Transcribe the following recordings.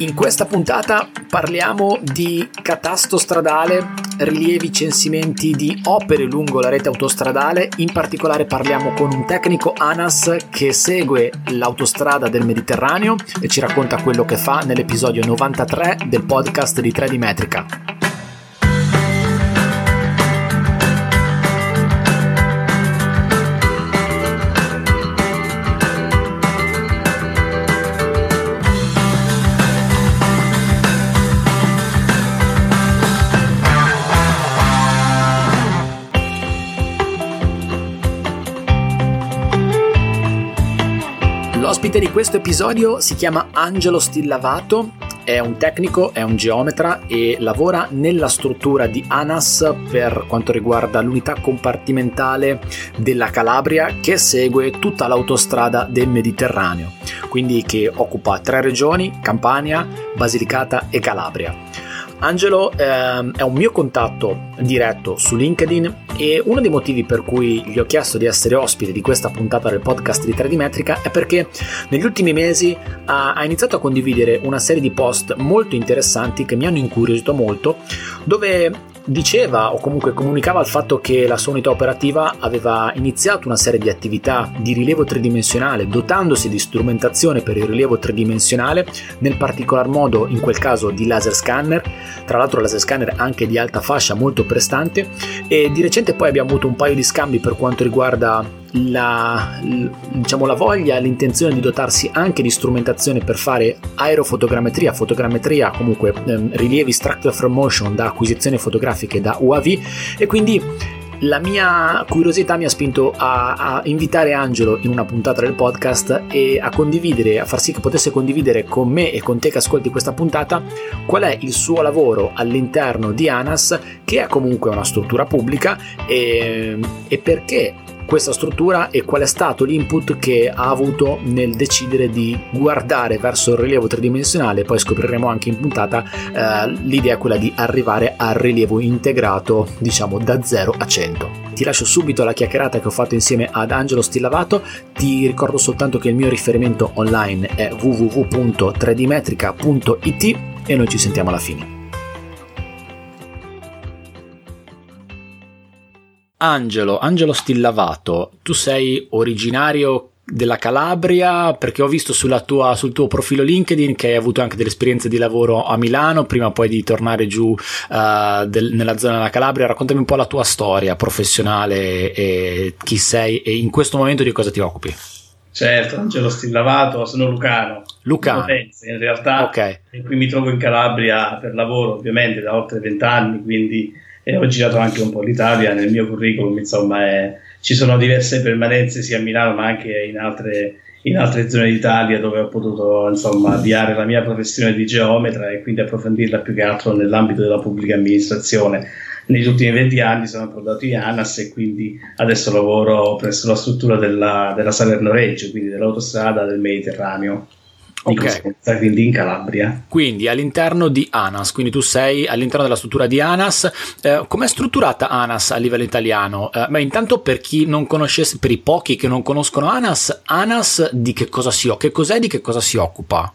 In questa puntata parliamo di catasto stradale, rilievi, censimenti di opere lungo la rete autostradale, in particolare parliamo con un tecnico ANAS che segue l'autostrada del Mediterraneo e ci racconta quello che fa nell'episodio 93 del podcast di 3D Metrica. L'ospite di questo episodio si chiama Angelo Stillavato, è un tecnico, è un geometra e lavora nella struttura di ANAS per quanto riguarda l'unità compartimentale della Calabria che segue tutta l'autostrada del Mediterraneo, quindi che occupa tre regioni, Campania, Basilicata e Calabria. Angelo ehm, è un mio contatto diretto su LinkedIn e uno dei motivi per cui gli ho chiesto di essere ospite di questa puntata del podcast di 3D Metrica è perché negli ultimi mesi ha, ha iniziato a condividere una serie di post molto interessanti che mi hanno incuriosito molto, dove diceva o comunque comunicava il fatto che la sua unità operativa aveva iniziato una serie di attività di rilievo tridimensionale dotandosi di strumentazione per il rilievo tridimensionale, nel particolar modo in quel caso di laser scanner, tra l'altro laser scanner anche di alta fascia molto prestante e di recente poi abbiamo avuto un paio di scambi per quanto riguarda la, diciamo, la voglia, l'intenzione di dotarsi anche di strumentazione per fare aerofotogrammetria, fotogrammetria, comunque ehm, rilievi structure from motion da acquisizioni fotografiche da UAV e quindi la mia curiosità mi ha spinto a, a, invitare Angelo in una puntata del podcast e a condividere, a far sì che potesse condividere con me e con te che ascolti questa puntata qual è il suo lavoro all'interno di ANAS, che è comunque una struttura pubblica, e, e perché questa struttura e qual è stato l'input che ha avuto nel decidere di guardare verso il rilievo tridimensionale. Poi scopriremo anche in puntata eh, l'idea quella di arrivare al rilievo integrato, diciamo da 0 a 100. Ti lascio subito la chiacchierata che ho fatto insieme ad Angelo Stillavato. Ti ricordo soltanto che il mio riferimento online è www.3dmetrica.it e noi ci sentiamo alla fine. Angelo, Angelo Stillavato, tu sei originario della Calabria perché ho visto tua, sul tuo profilo LinkedIn che hai avuto anche delle esperienze di lavoro a Milano prima poi di tornare giù uh, del, nella zona della Calabria raccontami un po' la tua storia professionale e chi sei e in questo momento di cosa ti occupi Certo, Angelo Stillavato, sono Lucano. Lucano. Potenza, in realtà. Ok. E qui mi trovo in Calabria per lavoro, ovviamente, da oltre vent'anni, quindi e ho girato anche un po' l'Italia nel mio curriculum, insomma è, ci sono diverse permanenze sia a Milano ma anche in altre, in altre zone d'Italia dove ho potuto insomma avviare la mia professione di geometra e quindi approfondirla più che altro nell'ambito della pubblica amministrazione. Negli ultimi 20 anni sono approdato in ANAS e quindi adesso lavoro presso la struttura della, della Salerno Reggio, quindi dell'autostrada del Mediterraneo ok. quindi in Calabria. Quindi all'interno di ANAS, quindi tu sei all'interno della struttura di ANAS. Eh, com'è strutturata ANAS a livello italiano? Eh, beh, intanto per chi non conoscesse, per i pochi che non conoscono ANAS, ANAS di che cosa si occupa? Che cos'è di che cosa si occupa?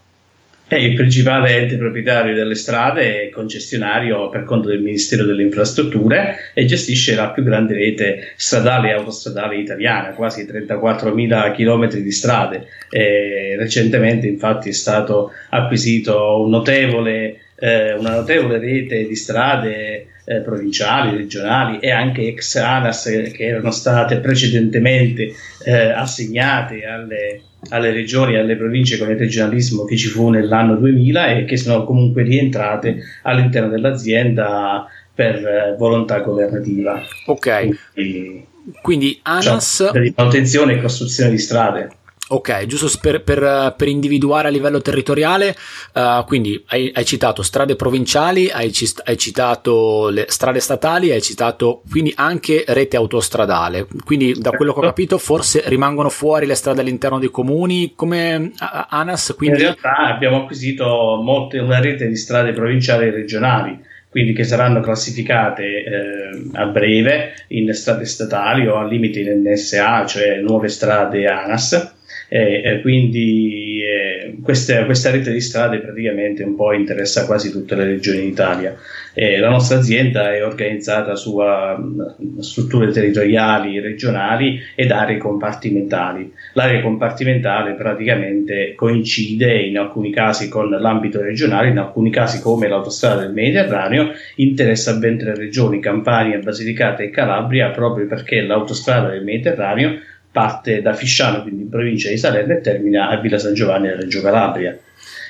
È il principale ente proprietario delle strade e concessionario per conto del Ministero delle Infrastrutture e gestisce la più grande rete stradale e autostradale italiana, quasi 34.000 km di strade. E recentemente infatti è stato acquisito un notevole, eh, una notevole rete di strade eh, provinciali, regionali e anche ex ANAS che erano state precedentemente eh, assegnate alle alle regioni e alle province con il regionalismo che ci fu nell'anno 2000 e che sono comunque rientrate all'interno dell'azienda per eh, volontà governativa. Ok. Quindi, Quindi ANAS... Cioè, per manutenzione e costruzione di strade. Ok, giusto per, per, per, individuare a livello territoriale, uh, quindi hai, hai, citato strade provinciali, hai, hai, citato le strade statali, hai citato quindi anche rete autostradale. Quindi da quello che ho certo. capito forse rimangono fuori le strade all'interno dei comuni come ANAS. Quindi... In realtà abbiamo acquisito molte, una rete di strade provinciali e regionali quindi che saranno classificate eh, a breve in strade statali o al limite in NSA, cioè nuove strade ANAS, e, e quindi eh, questa, questa, rete di strade praticamente un po' interessa quasi tutte le regioni d'Italia. Eh, la nostra azienda è organizzata su uh, strutture territoriali, regionali ed aree compartimentali. L'area compartimentale praticamente coincide in alcuni casi con l'ambito regionale, in alcuni casi come l'autostrada del Mediterraneo interessa ben tre regioni, Campania, Basilicata e Calabria, proprio perché l'autostrada del Mediterraneo parte da Fisciano, quindi in provincia di Salerno, e termina a Villa San Giovanni a Reggio Calabria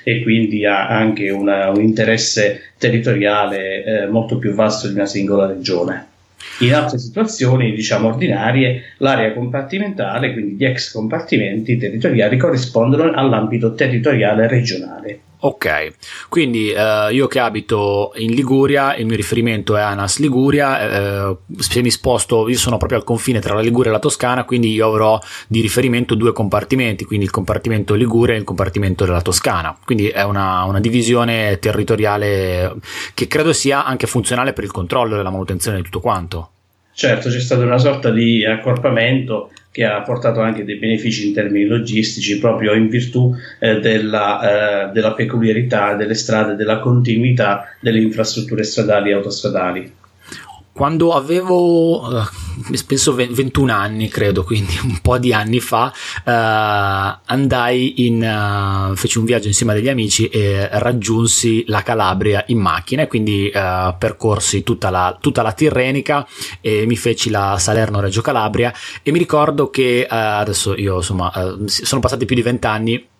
e quindi ha anche una, un interesse territoriale eh, molto più vasto di una singola regione. In altre situazioni, diciamo ordinarie, l'area compartimentale, quindi gli ex compartimenti territoriali, corrispondono all'ambito territoriale regionale. Ok, quindi eh, io che abito in Liguria, il mio riferimento è Anas Liguria, eh, se mi sposto, io sono proprio al confine tra la Liguria e la Toscana, quindi io avrò di riferimento due compartimenti, quindi il compartimento Liguria e il compartimento della Toscana, quindi è una, una divisione territoriale che credo sia anche funzionale per il controllo e la manutenzione di tutto quanto. Certo, c'è stato una sorta di accorpamento che ha portato anche dei benefici in termini logistici proprio in virtù eh, della, eh, della peculiarità delle strade, della continuità delle infrastrutture stradali e autostradali. Quando avevo, uh, penso 21 anni, credo, quindi un po' di anni fa, uh, andai in, uh, feci un viaggio insieme a degli amici e raggiunsi la Calabria in macchina, quindi percorsi tutta la, tutta la Tirrenica e mi feci la Salerno-Reggio Calabria e mi ricordo che adesso io insomma sono passati più di 20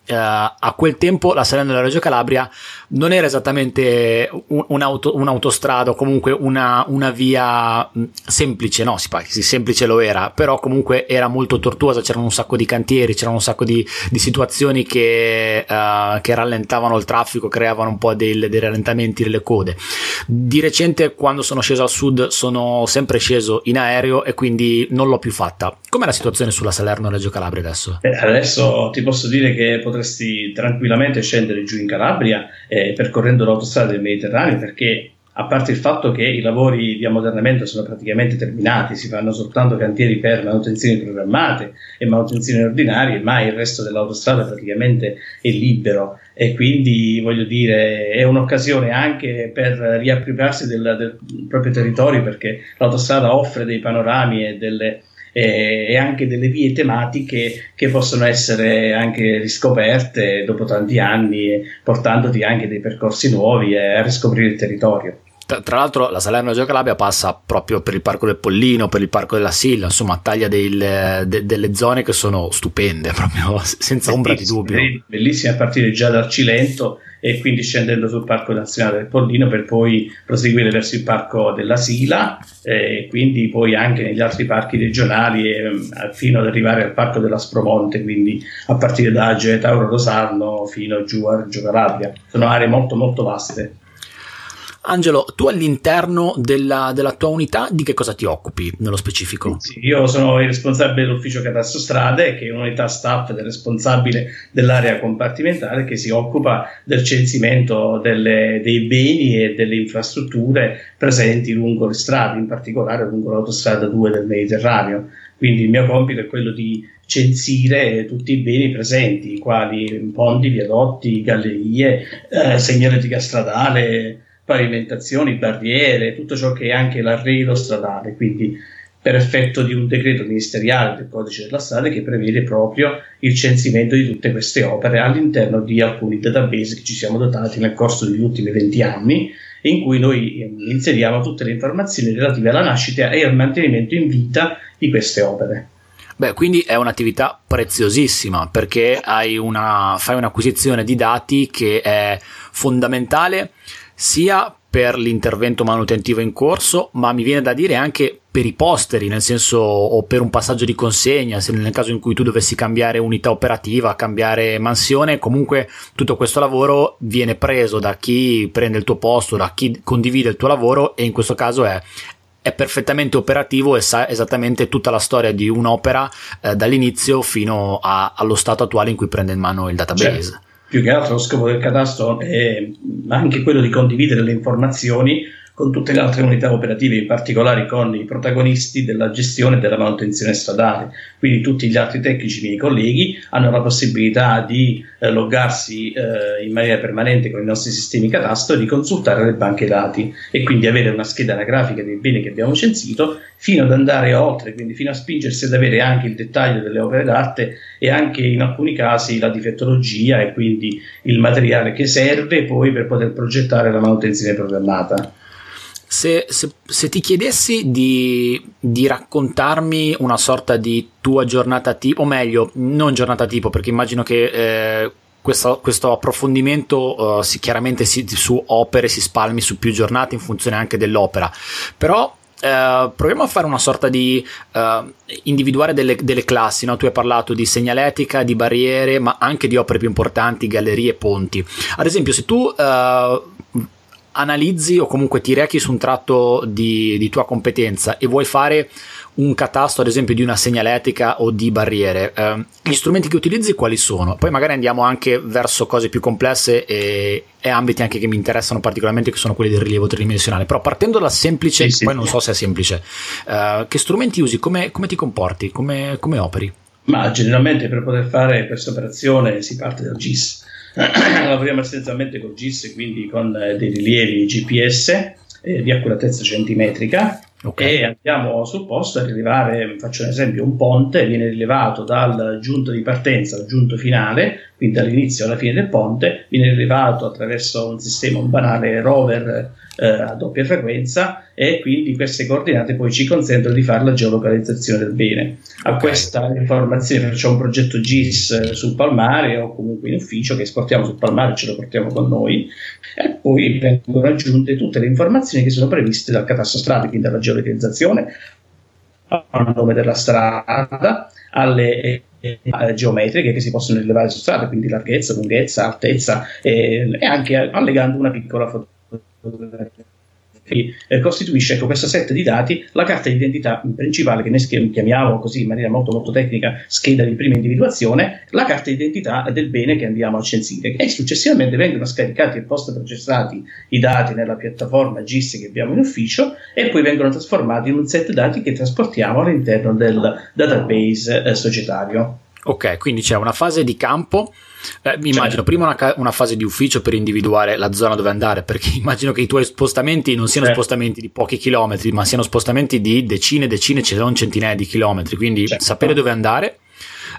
Uh, a quel tempo la Salerno della Reggio Calabria non era esattamente un, un'auto, un'autostrada o comunque una, una via mh, semplice, no, sì, semplice lo era, però comunque era molto tortuosa, c'erano un sacco di cantieri, c'erano un sacco di, di situazioni che, uh, che, rallentavano il traffico, creavano un po' dei, dei rallentamenti delle code. Di recente, quando sono sceso al sud, sono sempre sceso in aereo e quindi non l'ho più fatta. Com'è la situazione sulla Salerno-Reggio Calabria adesso? Eh, adesso ti posso dire che potresti tranquillamente scendere giù in Calabria eh, percorrendo l'autostrada del Mediterraneo perché a parte il fatto che i lavori di ammodernamento sono praticamente terminati, si fanno soltanto cantieri per manutenzioni programmate e manutenzioni ordinarie, ma il resto dell'autostrada praticamente è libero. E quindi voglio dire è un'occasione anche per riappropriarsi del, del proprio territorio perché l'autostrada offre dei panorami e delle e, e anche delle vie tematiche che possono essere anche riscoperte dopo tanti anni, portandoti anche dei percorsi nuovi a riscoprire il territorio. Tra, tra, l'altro la Salerno Reggio Calabria passa proprio per il Parco del Pollino, per il Parco della Silla, insomma taglia del, de, delle zone che sono stupende, proprio senza ombra di dubbio. Bellissime a partire già dal Cilento e quindi scendendo sul Parco Nazionale del Pollino per poi proseguire verso il Parco della Sila e quindi poi anche negli altri parchi regionali e, fino ad arrivare al Parco della Spromonte, quindi a partire da Agio Tauro Rosarno fino giù a Reggio Calabria. Sono aree molto molto vaste. Angelo, tu all'interno della, della, tua unità di che cosa ti occupi nello specifico? Sì, io sono il responsabile dell'ufficio Catasto Strade, che è un'unità staff del responsabile dell'area compartimentale che si occupa del censimento delle, dei beni e delle infrastrutture presenti lungo le strade, in particolare lungo l'autostrada 2 del Mediterraneo. Quindi il mio compito è quello di censire tutti i beni presenti, quali ponti, viadotti, gallerie, eh, segnaletica stradale, pavimentazioni, barriere, tutto ciò che è anche l'arredo stradale, quindi per effetto di un decreto ministeriale del codice della strada che prevede proprio il censimento di tutte queste opere all'interno di alcuni database che ci siamo dotati nel corso degli ultimi 20 anni in cui noi ehm, inseriamo tutte le informazioni relative alla nascita e al mantenimento in vita di queste opere. Beh, quindi è un'attività preziosissima perché una, fai un'acquisizione di dati che è fondamentale sia per l'intervento manutentivo in corso, ma mi viene da dire anche per i posteri, nel senso o per un passaggio di consegna, se nel caso in cui tu dovessi cambiare unità operativa, cambiare mansione, comunque tutto questo lavoro viene preso da chi prende il tuo posto, da chi condivide il tuo lavoro e in questo caso è, è perfettamente operativo e sa esattamente tutta la storia di un'opera eh, dall'inizio fino a, allo stato attuale in cui prende in mano il database. Certo più che altro lo scopo del catasto è anche quello di condividere le informazioni con tutte le altre unità operative, in particolare con i protagonisti della gestione della manutenzione stradale. Quindi tutti gli altri tecnici, miei colleghi, hanno la possibilità di eh, loggarsi eh, in maniera permanente con i nostri sistemi catastro e di consultare le banche dati e quindi avere una scheda anagrafica dei beni che abbiamo censito fino ad andare oltre, quindi fino a spingersi ad avere anche il dettaglio delle opere d'arte e anche in alcuni casi la difettologia e quindi il materiale che serve poi per poter progettare la manutenzione programmata. Se, se, se, ti chiedessi di, di, raccontarmi una sorta di tua giornata tipo, o meglio, non giornata tipo, perché immagino che eh, questo, questo, approfondimento uh, si, chiaramente si, su opere si spalmi su più giornate in funzione anche dell'opera, però Uh, proviamo a fare una sorta di uh, individuare delle, delle classi. No? Tu hai parlato di segnaletica, di barriere, ma anche di opere più importanti, gallerie ponti. Ad esempio, se tu uh, analizzi o comunque ti rechi su un tratto di, di, tua competenza e vuoi fare un catasto ad esempio di una segnaletica o di barriere, eh, gli strumenti che utilizzi quali sono? Poi magari andiamo anche verso cose più complesse e, e, ambiti anche che mi interessano particolarmente che sono quelli del rilievo tridimensionale, però partendo dal semplice, sì, sì. poi non so se è semplice, eh, che strumenti usi, come, come ti comporti, come, come operi? Ma generalmente per poter fare questa operazione si parte dal GIS lavoriamo essenzialmente con GIS, quindi con eh, dei rilievi GPS eh, di accuratezza centimetrica okay. e andiamo sul posto a rilevare, faccio un esempio, un ponte viene rilevato dal giunto di partenza al giunto finale, quindi dall'inizio alla fine del ponte, viene rilevato attraverso un sistema, un banale rover eh, a doppia frequenza e quindi queste coordinate poi ci consentono di fare la geolocalizzazione del bene. A okay. questa informazione facciamo un progetto GIS sul palmare o comunque in ufficio che esportiamo sul palmare e ce lo portiamo con noi e poi vengono aggiunte tutte le informazioni che sono previste dal catasto strade, quindi dalla geolocalizzazione al nome della strada, alle eh, geometriche che si possono rilevare su strada, quindi larghezza, lunghezza, altezza eh, e anche allegando una piccola fotografia costituisce ecco, questo set di dati la carta di identità principale che noi chiamiamo così in maniera molto molto tecnica scheda di prima individuazione, la carta di identità del bene che andiamo a censire e successivamente vengono scaricati e post processati i dati nella piattaforma GIS che abbiamo in ufficio e poi vengono trasformati in un set dati che trasportiamo all'interno del database eh, societario. Ok, quindi c'è una fase di campo. Eh, mi immagino certo. prima una, una, fase di ufficio per individuare la zona dove andare, perché immagino che i tuoi spostamenti non siano certo. spostamenti di pochi chilometri, ma siano spostamenti di decine, decine, se non centinaia di chilometri. Quindi certo. sapere dove andare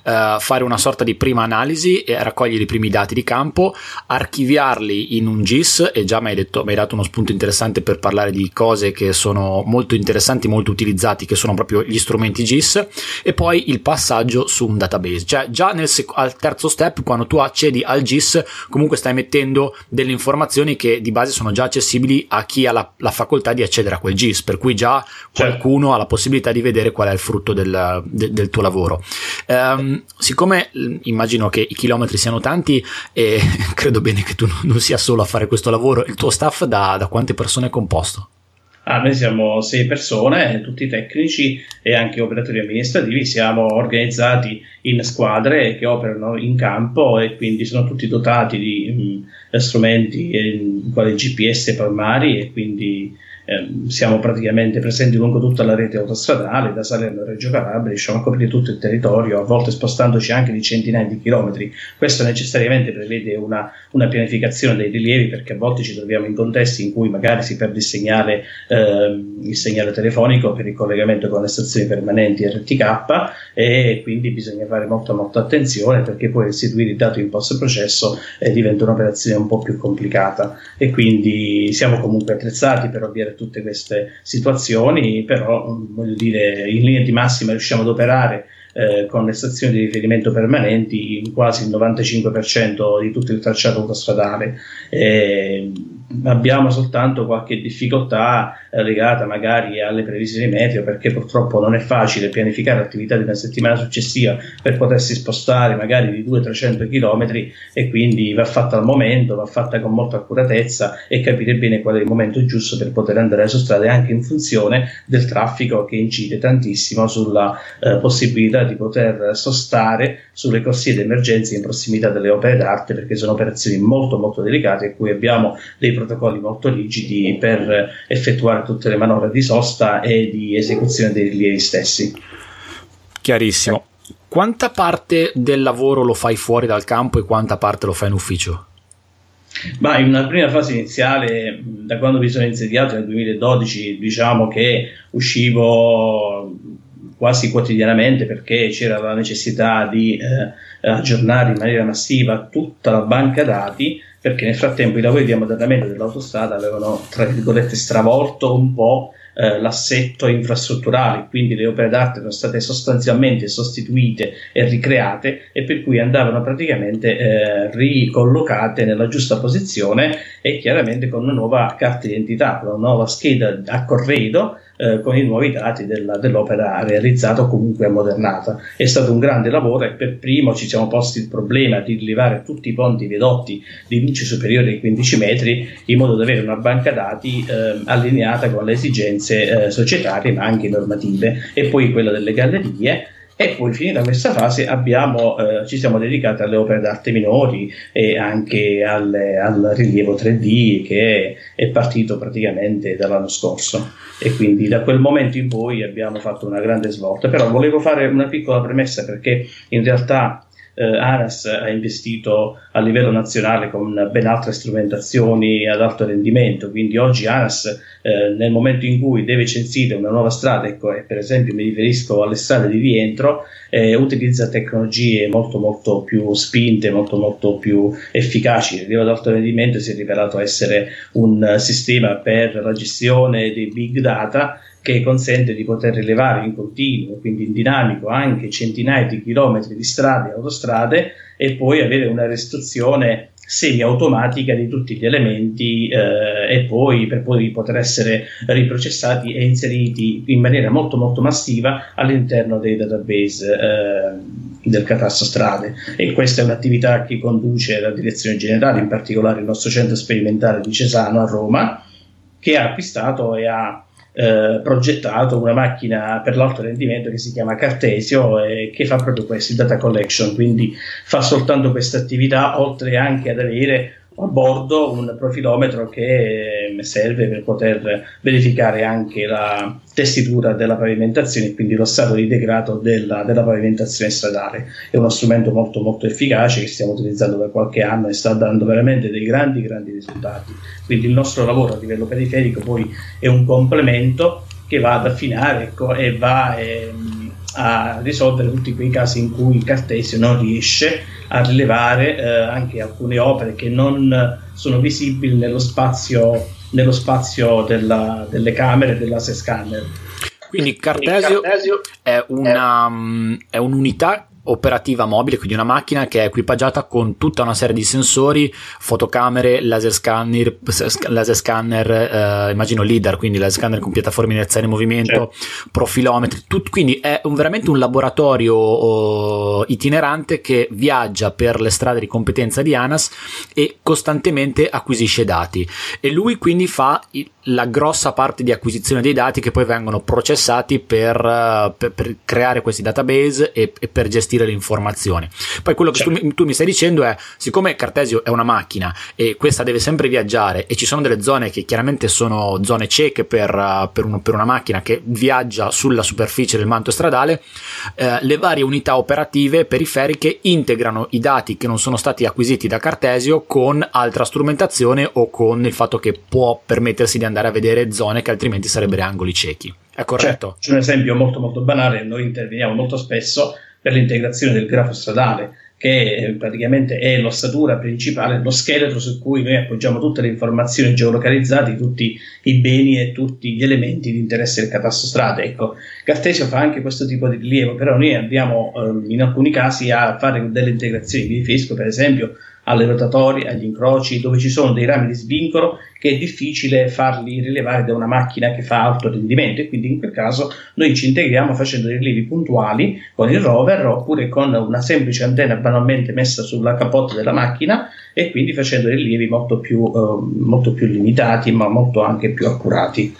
uh, fare una sorta di prima analisi e raccogliere i primi dati di campo, archiviarli in un GIS e già mi hai, detto, mi hai dato uno spunto interessante per parlare di cose che sono molto interessanti, molto utilizzati, che sono proprio gli strumenti GIS e poi il passaggio su un database. Cioè già nel sec- al terzo step, quando tu accedi al GIS, comunque stai mettendo delle informazioni che di base sono già accessibili a chi ha la, la facoltà di accedere a quel GIS, per cui già certo. qualcuno ha la possibilità di vedere qual è il frutto del, de, del tuo lavoro. Um, siccome immagino che i chilometri siano tanti e credo bene che tu non sia solo a fare questo lavoro, il tuo staff da, da quante persone è composto? Ah, noi siamo sei persone, tutti tecnici e anche operatori amministrativi, siamo organizzati in squadre che operano in campo e quindi sono tutti dotati di mh, strumenti eh, quali GPS palmari e quindi eh, siamo praticamente presenti lungo tutta la rete autostradale, da Salerno a Reggio Calabria, riusciamo a coprire tutto il territorio, a volte spostandoci anche di centinaia di chilometri. Questo necessariamente prevede una, una pianificazione dei rilievi perché a volte ci troviamo in contesti in cui magari si perde il segnale, eh, il segnale telefonico per il collegamento con le stazioni permanenti RTK e quindi bisogna fare molta molta attenzione perché poi restituire il dato in post processo eh, diventa un'operazione un po' più complicata e quindi siamo comunque attrezzati per ovviare tutte queste situazioni, però voglio dire, in linea di massima riusciamo ad operare eh, con le stazioni di riferimento permanenti in quasi il 95% di tutto il tracciato autostradale. Eh, abbiamo soltanto qualche difficoltà eh, legata magari alle previsioni meteo perché purtroppo non è facile pianificare l'attività di una settimana successiva per potersi spostare magari di 200-300 km e quindi va fatta al momento, va fatta con molta accuratezza e capire bene qual è il momento giusto per poter andare su strade anche in funzione del traffico che incide tantissimo sulla eh, possibilità di poter sostare sulle corsie d'emergenza in prossimità delle opere d'arte perché sono operazioni molto molto delicate a cui abbiamo dei protocolli molto rigidi per effettuare tutte le manovre di sosta e di esecuzione dei rilievi stessi. Chiarissimo. Quanta parte del lavoro lo fai fuori dal campo e quanta parte lo fai in ufficio? Ma in una prima fase iniziale, da quando mi sono insediato nel 2012, diciamo che uscivo quasi quotidianamente perché c'era la necessità di eh, aggiornare in maniera massiva tutta la banca dati perché nel frattempo i lavori di ammodernamento dell'autostrada avevano tra virgolette stravolto un po' eh, l'assetto infrastrutturale, quindi le opere d'arte erano state sostanzialmente sostituite e ricreate e per cui andavano praticamente eh, ricollocate nella giusta posizione e chiaramente con una nuova carta d'identità, con una nuova scheda a corredo eh, con i nuovi dati della, dell'opera realizzata o comunque ammodernata. È stato un grande lavoro e per primo ci siamo posti il problema di rilevare tutti i ponti viadotti di luce superiore ai 15 metri in modo da avere una banca dati eh, allineata con le esigenze eh, societarie ma anche normative e poi quella delle gallerie e poi finita questa fase abbiamo, eh, ci siamo dedicati alle opere d'arte minori e anche alle, al rilievo 3D che è partito praticamente dall'anno scorso e quindi da quel momento in poi abbiamo fatto una grande svolta. Però volevo fare una piccola premessa perché in realtà eh, ANAS ha investito a livello nazionale con ben altre strumentazioni ad alto rendimento, quindi oggi ANAS eh, nel momento in cui deve censire una nuova strada, ecco, e per esempio mi riferisco alle strade di rientro, eh, utilizza tecnologie molto molto più spinte, molto molto più efficaci. Il livello ad alto rendimento si è rivelato essere un sistema per la gestione dei big data che consente di poter rilevare in continuo, quindi in dinamico, anche centinaia di chilometri di strade e autostrade e poi avere una restrizione semi-automatica di tutti gli elementi eh, e poi per poi poter essere riprocessati e inseriti in maniera molto molto massiva all'interno dei database eh, del catasto strade. E questa è un'attività che conduce la direzione generale, in particolare il nostro centro sperimentale di Cesano a Roma, che ha acquistato e ha eh, progettato una macchina per l'alto rendimento che si chiama Cartesio e che fa proprio questo, il data collection, quindi fa soltanto questa attività oltre anche ad avere a bordo un profilometro che serve per poter verificare anche la tessitura della pavimentazione e quindi lo stato di degrado della, della, pavimentazione stradale. È uno strumento molto molto efficace che stiamo utilizzando da qualche anno e sta dando veramente dei grandi grandi risultati. Quindi il nostro lavoro a livello periferico poi è un complemento che va ad affinare ecco, e va ehm, a risolvere tutti quei casi in cui il Cartesio non riesce a rilevare eh, anche alcune opere che non sono visibili nello spazio, nello spazio della, delle camere dell'asse scanner. Quindi Cartesio, Cartesio è, una, è un'unità operativa mobile, quindi una macchina che è equipaggiata con tutta una serie di sensori, fotocamere, laser scanner, laser scanner eh, immagino LIDAR, quindi laser scanner con piattaforme inerziali in movimento, certo. profilometri, tut, quindi è un, veramente un laboratorio oh, itinerante che viaggia per le strade di competenza di ANAS e costantemente acquisisce dati e lui quindi fa il, la grossa parte di acquisizione dei dati che poi vengono processati per, uh, per, per creare questi database e, e, per gestire le informazioni. Poi quello che certo. tu, tu, mi stai dicendo è, siccome Cartesio è una macchina e questa deve sempre viaggiare e ci sono delle zone che chiaramente sono zone cieche per, uh, per, un, per una macchina che viaggia sulla superficie del manto stradale, uh, le varie unità operative periferiche integrano i dati che non sono stati acquisiti da Cartesio con altra strumentazione o con il fatto che può permettersi di andare a vedere zone che altrimenti sarebbero angoli ciechi. È corretto? C'è, c'è un esempio molto molto banale, noi interveniamo molto spesso per l'integrazione del grafo stradale, che praticamente è l'ossatura principale, lo scheletro su cui noi appoggiamo tutte le informazioni geolocalizzate, tutti i beni e tutti gli elementi di interesse del catasto strade. Ecco, Cartesio fa anche questo tipo di rilievo, però noi andiamo eh, in alcuni casi a fare delle integrazioni. Vi riferisco per esempio alle rotatorie, agli incroci, dove ci sono dei rami di svincolo che è difficile farli rilevare da una macchina che fa alto rendimento e quindi in quel caso noi ci integriamo facendo rilievi puntuali con il rover oppure con una semplice antenna banalmente messa sulla capotta della macchina e quindi facendo rilievi molto più, eh, molto più limitati ma molto anche più accurati.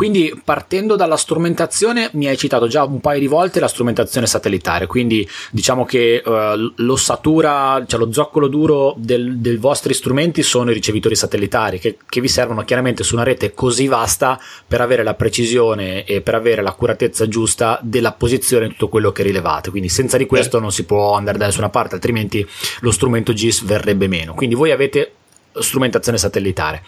Quindi partendo dalla strumentazione mi hai citato già un paio di volte la strumentazione satellitare, quindi diciamo che uh, l'ossatura, cioè lo zoccolo duro del, dei vostri strumenti sono i ricevitori satellitari che, che, vi servono chiaramente su una rete così vasta per avere la precisione e per avere l'accuratezza giusta della posizione di tutto quello che rilevate, quindi senza di questo non si può andare da nessuna parte, altrimenti lo strumento GIS verrebbe meno. Quindi voi avete strumentazione satellitare.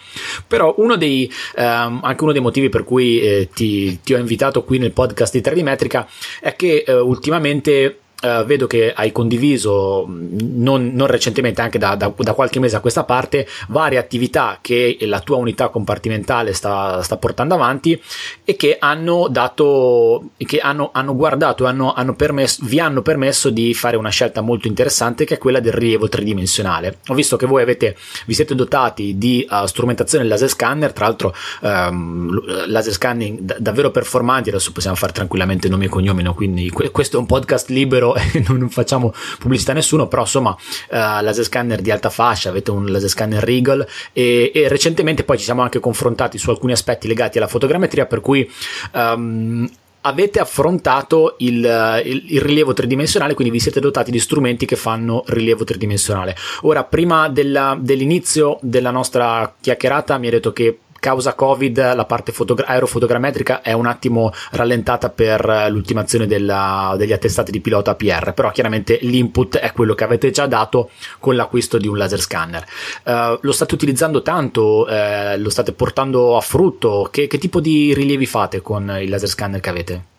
Però uno dei, ehm, anche uno dei motivi per cui eh, ti, ti, ho invitato qui nel podcast di 3D Metrica è che eh, ultimamente Uh, vedo che hai condiviso non, non recentemente, anche da, da, da, qualche mese a questa parte, varie attività che la tua unità compartimentale sta, sta portando avanti e che hanno dato, che hanno, hanno guardato, hanno, hanno permesso, vi hanno permesso di fare una scelta molto interessante che è quella del rilievo tridimensionale. Ho visto che voi avete, vi siete dotati di uh, strumentazione laser scanner, tra l'altro um, laser scanning d- davvero performanti, adesso possiamo fare tranquillamente nomi e cognomi, no? quindi que- questo è un podcast libero e non facciamo pubblicità a nessuno, però insomma uh, laser scanner di alta fascia, avete un laser scanner Regal e, e, recentemente poi ci siamo anche confrontati su alcuni aspetti legati alla fotogrammetria per cui um, avete affrontato il, il, il, rilievo tridimensionale, quindi vi siete dotati di strumenti che fanno rilievo tridimensionale. Ora, prima della, dell'inizio della nostra chiacchierata, mi hai detto che causa Covid la parte fotogra- aerofotogrammetrica è un attimo rallentata per l'ultimazione della, degli attestati di pilota APR, però chiaramente l'input è quello che avete già dato con l'acquisto di un laser scanner. Uh, lo state utilizzando tanto? Uh, lo state portando a frutto? Che, che tipo di rilievi fate con il laser scanner che avete?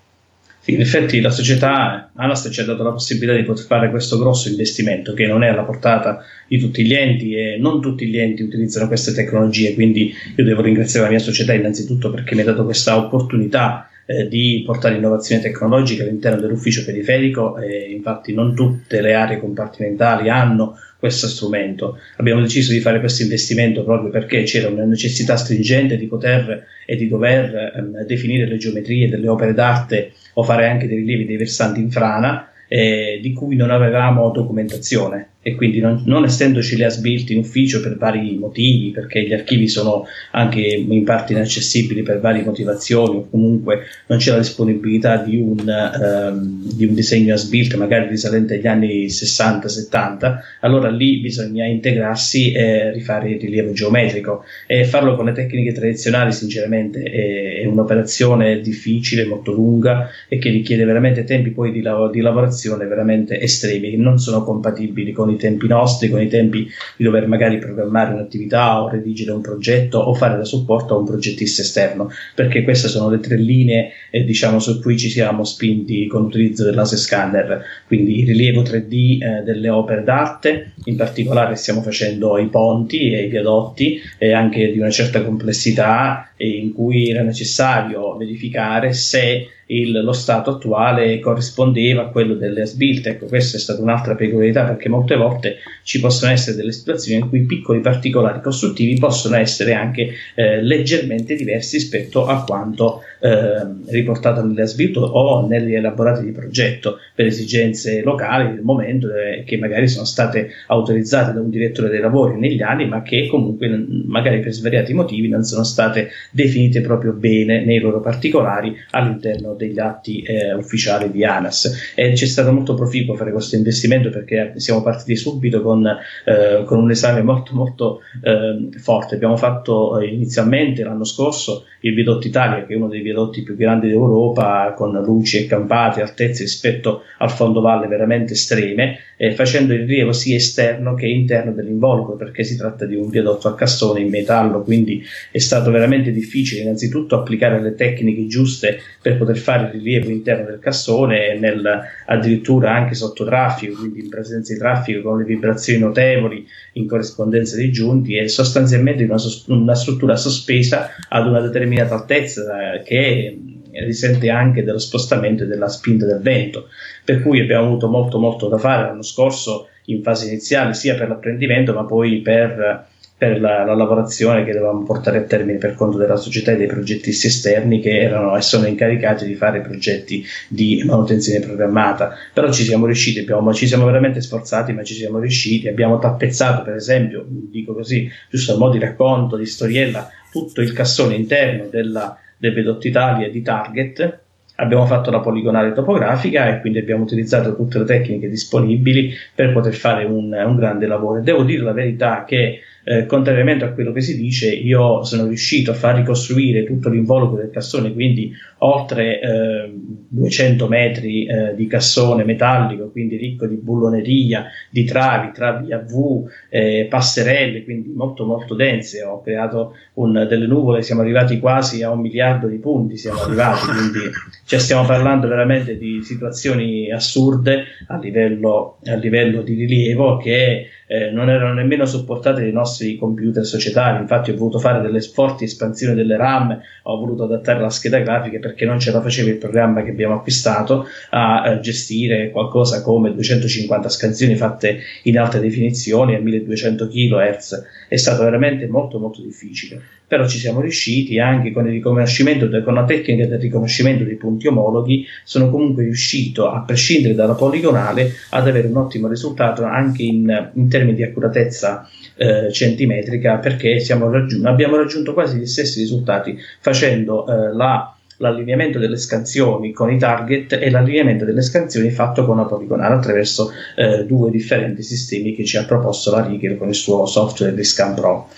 In effetti la società Anas ci ha dato la possibilità di poter fare questo grosso investimento che non è alla portata di tutti gli enti e non tutti gli enti utilizzano queste tecnologie, quindi io devo ringraziare la mia società innanzitutto perché mi ha dato questa opportunità eh, di portare innovazione tecnologica all'interno dell'ufficio periferico e infatti non tutte le aree compartimentali hanno questo strumento. Abbiamo deciso di fare questo investimento proprio perché c'era una necessità stringente di poter e di dover ehm, definire le geometrie delle opere d'arte o fare anche dei rilievi dei versanti in frana eh, di cui non avevamo documentazione e quindi non, non essendoci le asbuilt in ufficio per vari motivi, perché gli archivi sono anche in parte inaccessibili per varie motivazioni o comunque non c'è la disponibilità di un, um, di un disegno asbuilt magari risalente agli anni 60-70, allora lì bisogna integrarsi e rifare il rilievo geometrico. E farlo con le tecniche tradizionali sinceramente è, è un'operazione difficile, molto lunga e che richiede veramente tempi poi di, lav- di lavorazione veramente estremi che non sono compatibili con i i tempi nostri, con i tempi di dover magari programmare un'attività o redigere un progetto o fare da supporto a un progettista esterno, perché queste sono le tre linee eh, diciamo, su cui ci siamo spinti con l'utilizzo del laser scanner, quindi il rilievo 3D eh, delle opere d'arte, in particolare stiamo facendo i ponti e i viadotti e anche di una certa complessità in cui era necessario verificare se il, lo stato attuale corrispondeva a quello delle asbilte. Ecco, questa è stata un'altra peculiarità perché molte volte ci possono essere delle situazioni in cui piccoli particolari costruttivi possono essere anche eh, leggermente diversi rispetto a quanto eh, riportato nelle asbilte o negli elaborati di progetto per esigenze locali del momento eh, che magari sono state autorizzate da un direttore dei lavori negli anni ma che comunque magari per svariati motivi non sono state definite proprio bene nei loro particolari all'interno degli atti eh, ufficiali di ANAS. E c'è stato molto proficuo fare questo investimento perché siamo partiti subito con, eh, con un esame molto molto eh, forte. Abbiamo fatto eh, inizialmente l'anno scorso il Vidotto Italia che è uno dei viadotti più grandi d'Europa con luci e campate altezze rispetto al fondovalle veramente estreme eh, facendo il rilievo sia esterno che interno dell'involucro perché si tratta di un viadotto a cassone in metallo. Quindi è stato veramente difficile innanzitutto applicare le tecniche giuste per poter fare il rilievo interno del cassone nel, addirittura anche sotto traffico quindi in presenza di traffico con le vibrazioni notevoli in corrispondenza dei giunti e sostanzialmente una, una struttura sospesa ad una determinata altezza eh, che risente anche dello spostamento e della spinta del vento, per cui abbiamo avuto molto molto da fare l'anno scorso in fase iniziale sia per l'apprendimento ma poi per, per la, la, lavorazione che dovevamo portare a termine per conto della società e dei progettisti esterni che erano e sono incaricati di fare progetti di manutenzione programmata. Però ci siamo riusciti, abbiamo, ci siamo veramente sforzati, ma ci siamo riusciti. Abbiamo tappezzato, per esempio, dico così, giusto a modo di racconto, di storiella, tutto il cassone interno della dei Vedotti Italia di Target. Abbiamo fatto la poligonale topografica e quindi abbiamo utilizzato tutte le tecniche disponibili per poter fare un, un grande lavoro. Devo dire la verità che eh, contrariamente a quello che si dice, io sono riuscito a far ricostruire tutto l'involucro del cassone, quindi oltre eh, 200 metri eh, di cassone metallico, quindi ricco di bulloneria, di travi, travi a V, eh, passerelle, quindi molto molto dense. Ho creato un, delle nuvole, siamo arrivati quasi a un miliardo di punti, siamo arrivati, quindi cioè, stiamo parlando veramente di situazioni assurde a livello, a livello di rilievo che eh, non erano nemmeno supportate dai nostri computer societari. Infatti, ho voluto fare delle forti espansioni delle RAM, ho voluto adattare la scheda grafica perché non ce la faceva il programma che abbiamo acquistato a, a gestire qualcosa come 250 scansioni fatte in alta definizione a 1200 kHz. È stato veramente molto, molto difficile. Però ci siamo riusciti anche con il riconoscimento, con la tecnica del riconoscimento dei punti omologhi, sono comunque riuscito, a prescindere dalla poligonale, ad avere un ottimo risultato anche in, in termini di accuratezza eh, centimetrica perché raggiun- abbiamo raggiunto quasi gli stessi risultati facendo eh, la, l'allineamento delle scansioni con i target e l'allineamento delle scansioni fatto con la poligonale attraverso eh, due differenti sistemi che ci ha proposto la Rigel con il suo software di Scan Pro.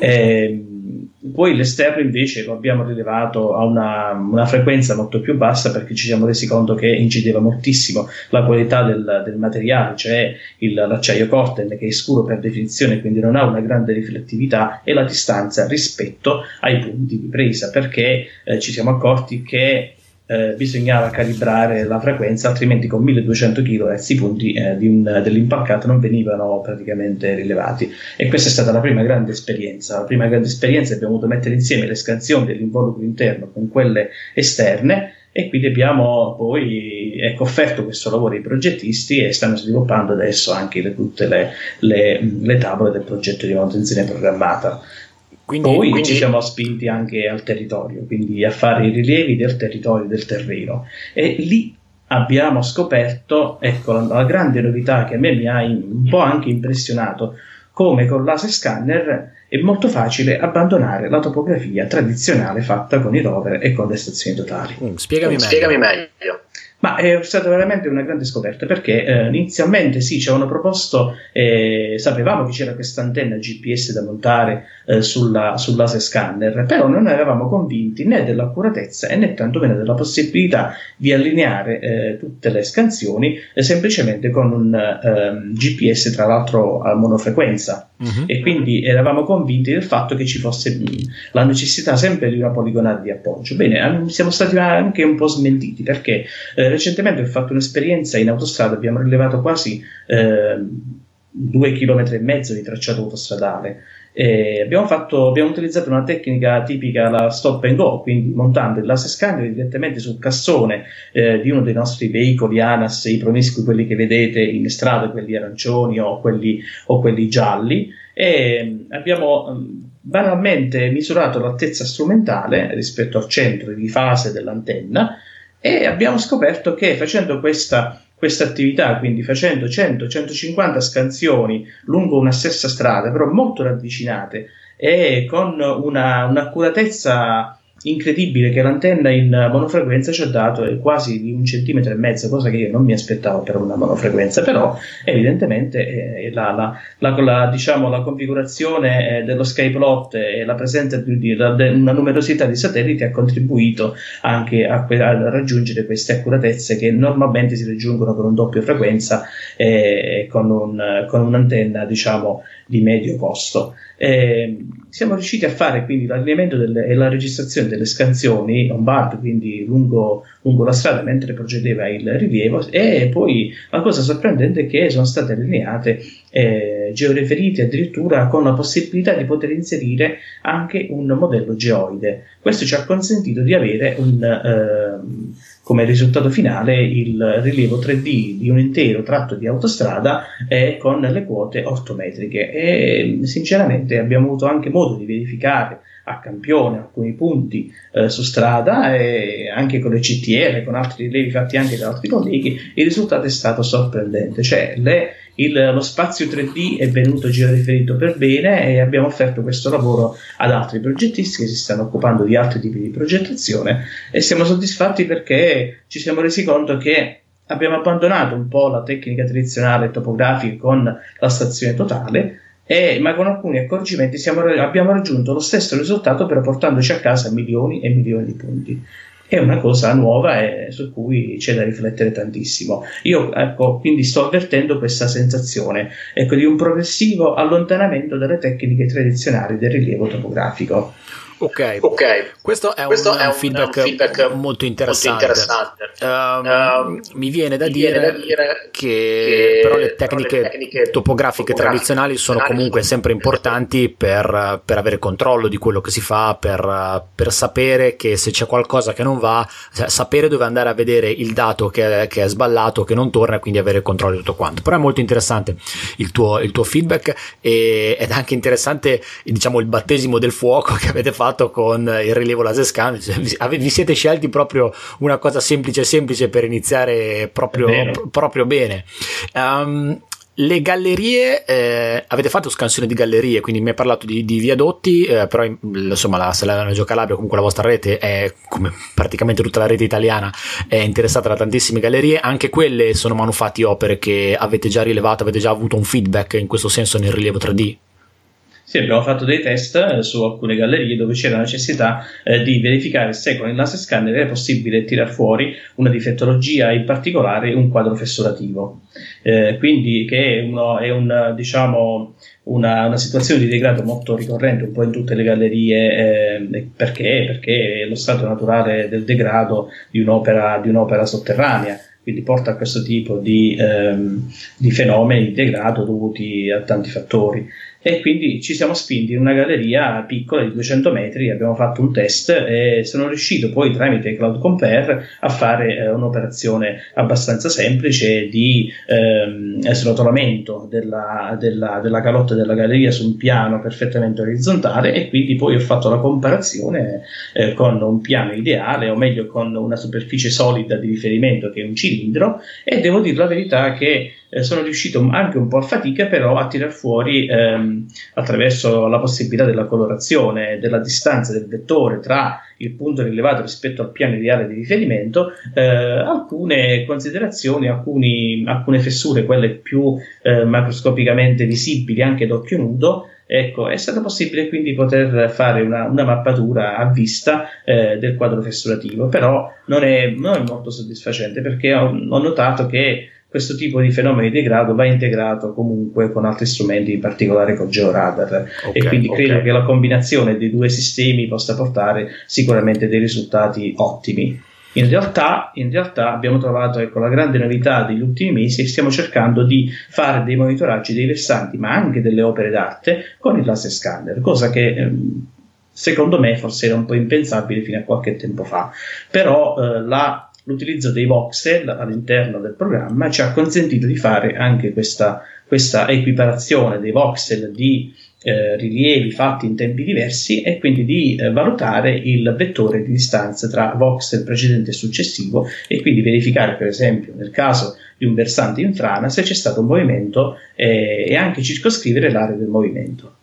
Eh, poi l'esterno invece lo abbiamo rilevato a una, una, frequenza molto più bassa perché ci siamo resi conto che incideva moltissimo la qualità del, del materiale, cioè il, l'acciaio Corten che è scuro per definizione, quindi non ha una grande riflettività e la distanza rispetto ai punti di presa perché eh, ci siamo accorti che eh, bisognava calibrare la frequenza, altrimenti con 1200 kHz i punti eh, un, dell'impalcato non venivano praticamente rilevati. E questa è stata la prima grande esperienza. La prima grande esperienza abbiamo dovuto mettere insieme le scansioni dell'involucro interno con quelle esterne e quindi abbiamo poi ecco, offerto questo lavoro ai progettisti e stanno sviluppando adesso anche le, tutte le, le, le tavole del progetto di manutenzione programmata. Quindi, Poi quindi... ci siamo spinti anche al territorio, quindi a fare i rilievi del territorio, del terreno. E lì abbiamo scoperto, ecco, la, la grande novità che a me mi ha in, un po' anche impressionato, come con laser scanner è molto facile abbandonare la topografia tradizionale fatta con i rover e con le stazioni totali. Mm, spiegami, meglio. spiegami meglio. Ma è stata veramente una grande scoperta perché eh, inizialmente sì, ci avevano proposto, eh, sapevamo che c'era questa antenna GPS da montare eh, sulla, sul laser scanner, però non eravamo convinti né dell'accuratezza né tantomeno della possibilità di allineare eh, tutte le scansioni eh, semplicemente con un ehm, GPS, tra l'altro a monofrequenza. Uh-huh. E quindi eravamo convinti del fatto che ci fosse mh, la necessità sempre di una poligonale di appoggio. Bene, siamo stati anche un po' smentiti perché eh, recentemente ho fatto un'esperienza in autostrada, abbiamo rilevato quasi eh, due chilometri e mezzo di tracciato autostradale. Abbiamo, fatto, abbiamo, utilizzato una tecnica tipica, la stop and go, quindi montando il laser scanner direttamente sul cassone eh, di uno dei nostri veicoli ANAS, i promiscui, quelli che vedete in strada, quelli arancioni o quelli, o quelli gialli, e abbiamo mm, banalmente misurato l'altezza strumentale rispetto al centro di fase dell'antenna e abbiamo scoperto che facendo questa, questa attività, quindi facendo 100-150 scansioni lungo una stessa strada, però molto ravvicinate e con una, un'accuratezza incredibile che l'antenna in monofrequenza ci ha dato è quasi di un centimetro e mezzo, cosa che io non mi aspettavo per una monofrequenza, però evidentemente eh, la, la, la, la, diciamo, la configurazione eh, dello Skyplot e la presenza di, una numerosità di satelliti ha contribuito anche a, a, raggiungere queste accuratezze che normalmente si raggiungono con un doppio frequenza e con, un, con un'antenna diciamo di medio costo. Eh, siamo riusciti a fare quindi l'allineamento e la registrazione delle scansioni on board, quindi lungo, lungo, la strada mentre procedeva il rilievo e poi la cosa sorprendente è che sono state allineate eh, georeferite addirittura con la possibilità di poter inserire anche un modello geoide. Questo ci ha consentito di avere un, eh, come risultato finale il rilievo 3D di un intero tratto di autostrada eh, con le quote ortometriche e sinceramente abbiamo avuto anche modo di verificare a campione alcuni punti eh, su strada e anche con le CTR, con altri rilevi fatti anche da altri colleghi, il risultato è stato sorprendente, cioè le il, lo spazio 3D è venuto riferito per bene e abbiamo offerto questo lavoro ad altri progettisti che si stanno occupando di altri tipi di progettazione e siamo soddisfatti perché ci siamo resi conto che abbiamo abbandonato un po' la tecnica tradizionale topografica con la stazione totale e, ma con alcuni accorgimenti siamo, abbiamo raggiunto lo stesso risultato però portandoci a casa milioni e milioni di punti è una cosa nuova e su cui c'è da riflettere tantissimo. Io ecco, quindi sto avvertendo questa sensazione ecco, di un progressivo allontanamento dalle tecniche tradizionali del rilievo topografico. Ok, okay. questo è, questo un, è un, feedback, un feedback, molto interessante. Molto interessante. Um, mi viene da, mi dire, viene da dire, che, che però le tecniche, le tecniche topografiche, tradizionali sono comunque sempre importanti per, per, avere controllo di quello che si fa, per, per, sapere che se c'è qualcosa che non va, sapere dove andare a vedere il dato che, che, è sballato, che non torna e quindi avere controllo di tutto quanto. Però è molto interessante il tuo, il tuo feedback e, ed è anche interessante diciamo il battesimo del fuoco che avete fatto fatto con il rilievo laser scan, cioè, vi siete scelti proprio una cosa semplice semplice per iniziare proprio, pr- proprio bene. Um, le gallerie, eh, avete fatto scansione di gallerie, quindi mi hai parlato di, di viadotti, eh, però insomma la Salerno Reggio Calabria, comunque la vostra rete è come praticamente tutta la rete italiana, è interessata da tantissime gallerie, anche quelle sono manufatti opere che avete già rilevato, avete già avuto un feedback in questo senso nel rilievo 3D? Sì, abbiamo fatto dei test eh, su alcune gallerie dove c'era la necessità eh, di verificare se con il laser scanner era possibile tirar fuori una difettologia, in particolare un quadro fessurativo. Eh, quindi che è, uno, è un, diciamo, una, una, situazione di degrado molto ricorrente un po' in tutte le gallerie, eh, perché? Perché è lo stato naturale del degrado di un'opera, di un'opera sotterranea quindi porta a questo tipo di, ehm, di fenomeni di degrado dovuti a tanti fattori e quindi ci siamo spinti in una galleria piccola di 200 metri, abbiamo fatto un test e sono riuscito poi tramite Cloud Compare a fare eh, un'operazione abbastanza semplice di ehm, srotolamento della, della, della, calotta della galleria su un piano perfettamente orizzontale e quindi poi ho fatto la comparazione eh, con un piano ideale o meglio con una superficie solida di riferimento che è un cilindro e devo dire la verità che eh, sono riuscito anche un po' a fatica però a tirar fuori ehm, attraverso la possibilità della colorazione, della distanza del vettore tra il punto rilevato rispetto al piano ideale di riferimento, eh, alcune considerazioni, alcuni, alcune fessure, quelle più eh, macroscopicamente visibili anche d'occhio nudo, Ecco, è stato possibile quindi poter fare una, una mappatura a vista eh, del quadro fessurativo, però non è, non è molto soddisfacente perché ho, ho notato che questo tipo di fenomeni di degrado va integrato comunque con altri strumenti, in particolare con GeoRadar. Okay, e quindi okay. credo che la combinazione dei due sistemi possa portare sicuramente dei risultati ottimi. In realtà, in realtà abbiamo trovato ecco, la grande novità degli ultimi mesi e stiamo cercando di fare dei monitoraggi dei versanti, ma anche delle opere d'arte con il laser scanner, cosa che ehm, secondo me forse era un po' impensabile fino a qualche tempo fa. Però eh, la l'utilizzo dei voxel all'interno del programma ci ha consentito di fare anche questa, questa equiparazione dei voxel di eh, rilievi fatti in tempi diversi e quindi di eh, valutare il vettore di distanza tra voxel precedente e successivo e quindi verificare per esempio nel caso di un versante in frana se c'è stato un movimento eh, e anche circoscrivere l'area del movimento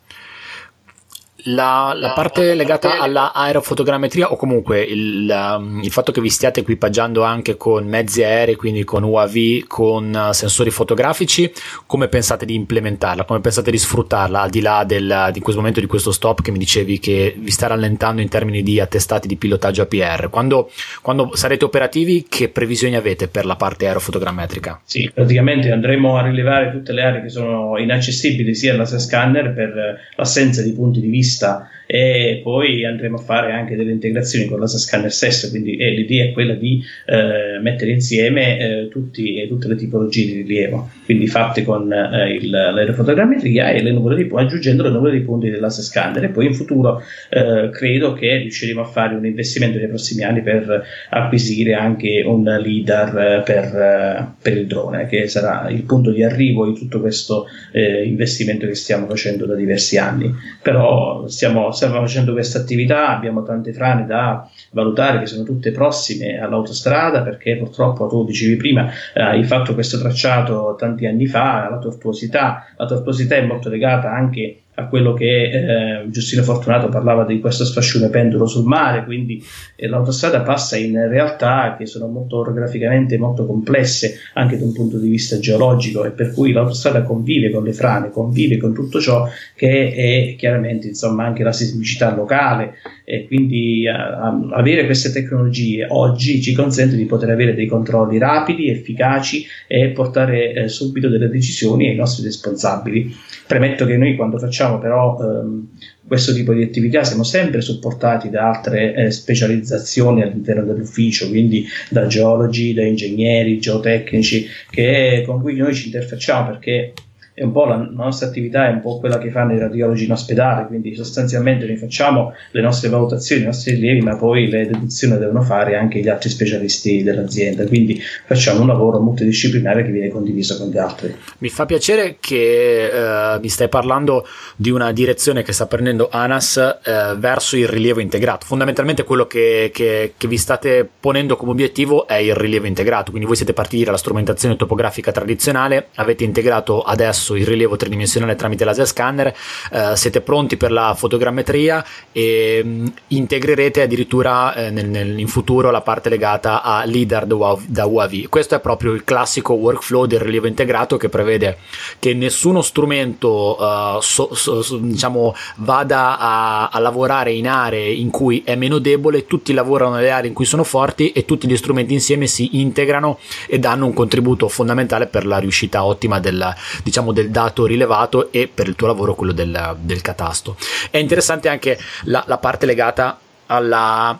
la, la, parte legata alla aerofotogrammetria o comunque il, il, fatto che vi stiate equipaggiando anche con mezzi aerei, quindi con UAV, con uh, sensori fotografici, come pensate di implementarla? Come pensate di sfruttarla al di là del, di questo momento di questo stop che mi dicevi che vi sta rallentando in termini di attestati di pilotaggio APR? Quando, quando sarete operativi, che previsioni avete per la parte aerofotogrammetrica? Sì, praticamente andremo a rilevare tutte le aree che sono inaccessibili sia al laser scanner per l'assenza di punti di vista vista e poi andremo a fare anche delle integrazioni con l'ASA Scanner stesso, quindi eh, l'idea è quella di eh, mettere insieme eh, tutti, tutte le tipologie di rilievo, quindi fatte con eh, il, l'aerofotogrammetria e le nuvole di aggiungendo le nuvole di punti dell'ASA Scanner e poi in futuro eh, credo che riusciremo a fare un investimento nei prossimi anni per acquisire anche un eh, per, per il drone, che sarà il punto di arrivo di tutto questo investimento che stiamo facendo da diversi anni, però stiamo, stiamo facendo questa attività, abbiamo tante frane da valutare che sono tutte prossime all'autostrada perché purtroppo tu dicevi prima eh, hai fatto questo tracciato tanti anni fa, la tortuosità, la tortuosità è molto legata anche a quello che eh, Giustino Fortunato parlava di questo sfascione pendolo sul mare, quindi eh, l'autostrada passa in realtà che sono molto orograficamente molto complesse anche da un punto di vista geologico e per cui l'autostrada convive con le frane, convive con tutto ciò che è chiaramente insomma anche la sismicità locale e quindi a, a avere queste tecnologie oggi ci consente di poter avere dei controlli rapidi, efficaci e portare eh, subito delle decisioni ai nostri responsabili. Premetto che noi quando facciamo facciamo però ehm, questo tipo di attività siamo sempre supportati da altre eh, specializzazioni all'interno dell'ufficio, quindi da geologi, da ingegneri, geotecnici, che, con cui noi ci interfacciamo perché è un po' la, nostra attività è un po' quella che fanno i radiologi in ospedale, quindi sostanzialmente noi facciamo le nostre valutazioni, i nostri rilievi, ma poi le deduzioni devono fare anche gli altri specialisti dell'azienda, quindi facciamo un lavoro multidisciplinare che viene condiviso con gli altri. Mi fa piacere che eh, mi stai parlando di una direzione che sta prendendo ANAS eh, verso il rilievo integrato. Fondamentalmente quello che, che, che vi state ponendo come obiettivo è il rilievo integrato, quindi voi siete partiti dalla strumentazione topografica tradizionale, avete integrato adesso il rilievo tridimensionale tramite laser scanner, eh, siete pronti per la fotogrammetria e mh, mm, integrerete addirittura eh, nel, nel, in futuro la parte legata a LIDAR da UAV. Questo è proprio il classico workflow del rilievo integrato che prevede che nessuno strumento uh, so, so, so, diciamo, vada a, a lavorare in aree in cui è meno debole, tutti lavorano nelle aree in cui sono forti e tutti gli strumenti insieme si integrano e danno un contributo fondamentale per la riuscita ottima del, diciamo, del dato rilevato e per il tuo lavoro quello del, del catasto. È interessante anche la, la parte legata alla,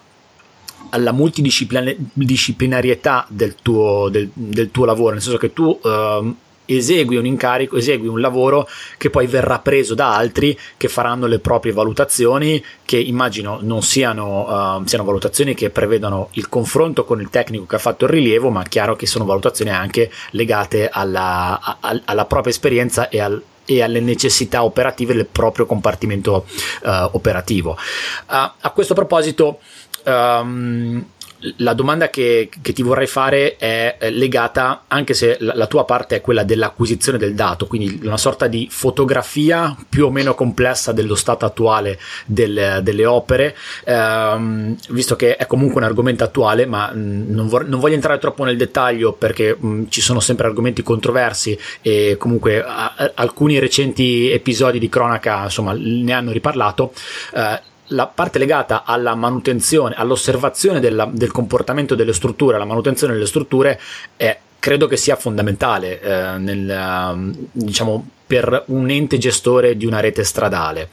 alla multidisciplinarietà del tuo, del, del tuo, lavoro, nel senso che tu uh, esegui un incarico, esegui un lavoro che poi verrà preso da altri che faranno le proprie valutazioni, che immagino non siano, uh, siano valutazioni che prevedono il confronto con il tecnico che ha fatto il rilievo, ma chiaro che sono valutazioni anche legate alla, a, alla propria esperienza e al e alle necessità operative del proprio compartimento uh, operativo. Uh, a questo proposito, um, la domanda che, che, ti vorrei fare è legata, anche se la, la, tua parte è quella dell'acquisizione del dato, quindi una sorta di fotografia più o meno complessa dello stato attuale del, delle opere, ehm, visto che è comunque un argomento attuale, ma mm, non, vor- non, voglio entrare troppo nel dettaglio perché mh, mm, ci sono sempre argomenti controversi e comunque a, a, alcuni recenti episodi di cronaca insomma, ne hanno riparlato. Eh, la parte legata alla manutenzione, all'osservazione della, del comportamento delle strutture, alla manutenzione delle strutture, è, credo che sia fondamentale eh, nel, diciamo, per un ente gestore di una rete stradale.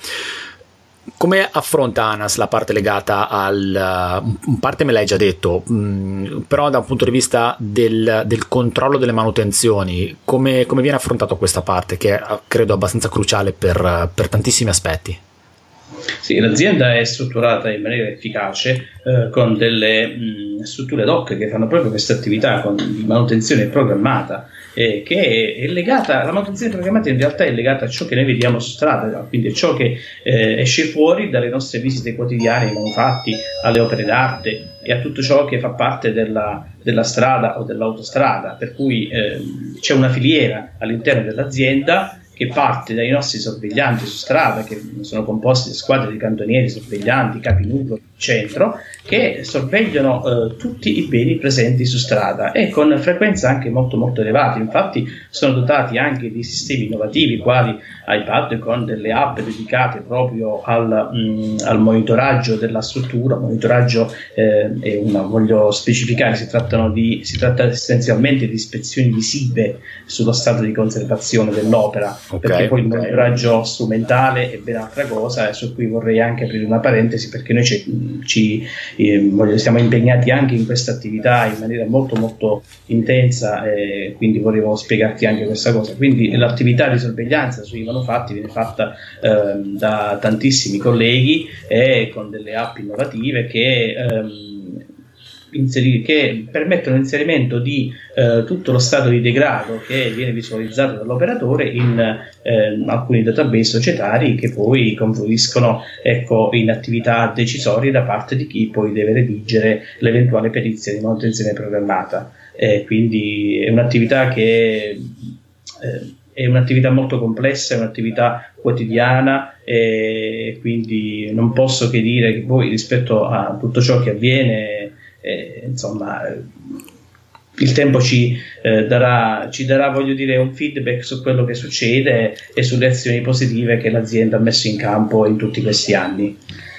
Come affronta ANAS la parte legata al... in parte me l'hai già detto, mm, però da un punto di vista del, del controllo delle manutenzioni, come, come, viene affrontato questa parte che è, credo abbastanza cruciale per, per tantissimi aspetti? Sì, l'azienda è strutturata in maniera efficace eh, con delle mh, strutture ad hoc che fanno proprio questa attività con, di manutenzione programmata eh, che è, legata, la manutenzione programmata in realtà è legata a ciò che noi vediamo su strada, quindi a ciò che eh, esce fuori dalle nostre visite quotidiane ai manufatti, alle opere d'arte e a tutto ciò che fa parte della, della strada o dell'autostrada, per cui ehm, c'è una filiera all'interno dell'azienda che parte dai nostri sorveglianti su strada, che sono composti da squadre di cantonieri, sorveglianti, capi nucleo, centro, che sorvegliano eh, tutti i beni presenti su strada e con frequenza anche molto molto elevate. Infatti sono dotati anche di sistemi innovativi quali iPad con delle app dedicate proprio al, mh, mm, al monitoraggio della struttura, monitoraggio eh, una, voglio specificare, si, di, si, tratta essenzialmente di ispezioni visive sullo stato di conservazione dell'opera, okay, perché poi il monitoraggio strumentale è ben altra cosa e su cui vorrei anche aprire una parentesi perché noi ci eh, siamo impegnati anche in questa attività in maniera molto molto intensa e quindi volevo spiegarti anche questa cosa. Quindi l'attività di sorveglianza sui manufatti viene fatta eh, da tantissimi colleghi e con delle app innovative che ehm, inserire, che permettono l'inserimento di eh, tutto lo stato di degrado che viene visualizzato dall'operatore in eh, alcuni database societari che poi confluiscono ecco, in attività decisorie da parte di chi poi deve redigere l'eventuale perizia di manutenzione programmata. Eh, quindi è un'attività che eh, è un'attività molto complessa, è un'attività quotidiana e quindi non posso che dire che poi rispetto a tutto ciò che avviene, insomma, il tempo ci, eh, darà, ci darà, voglio dire, un feedback su quello che succede e sulle azioni positive che l'azienda ha messo in campo in tutti questi anni.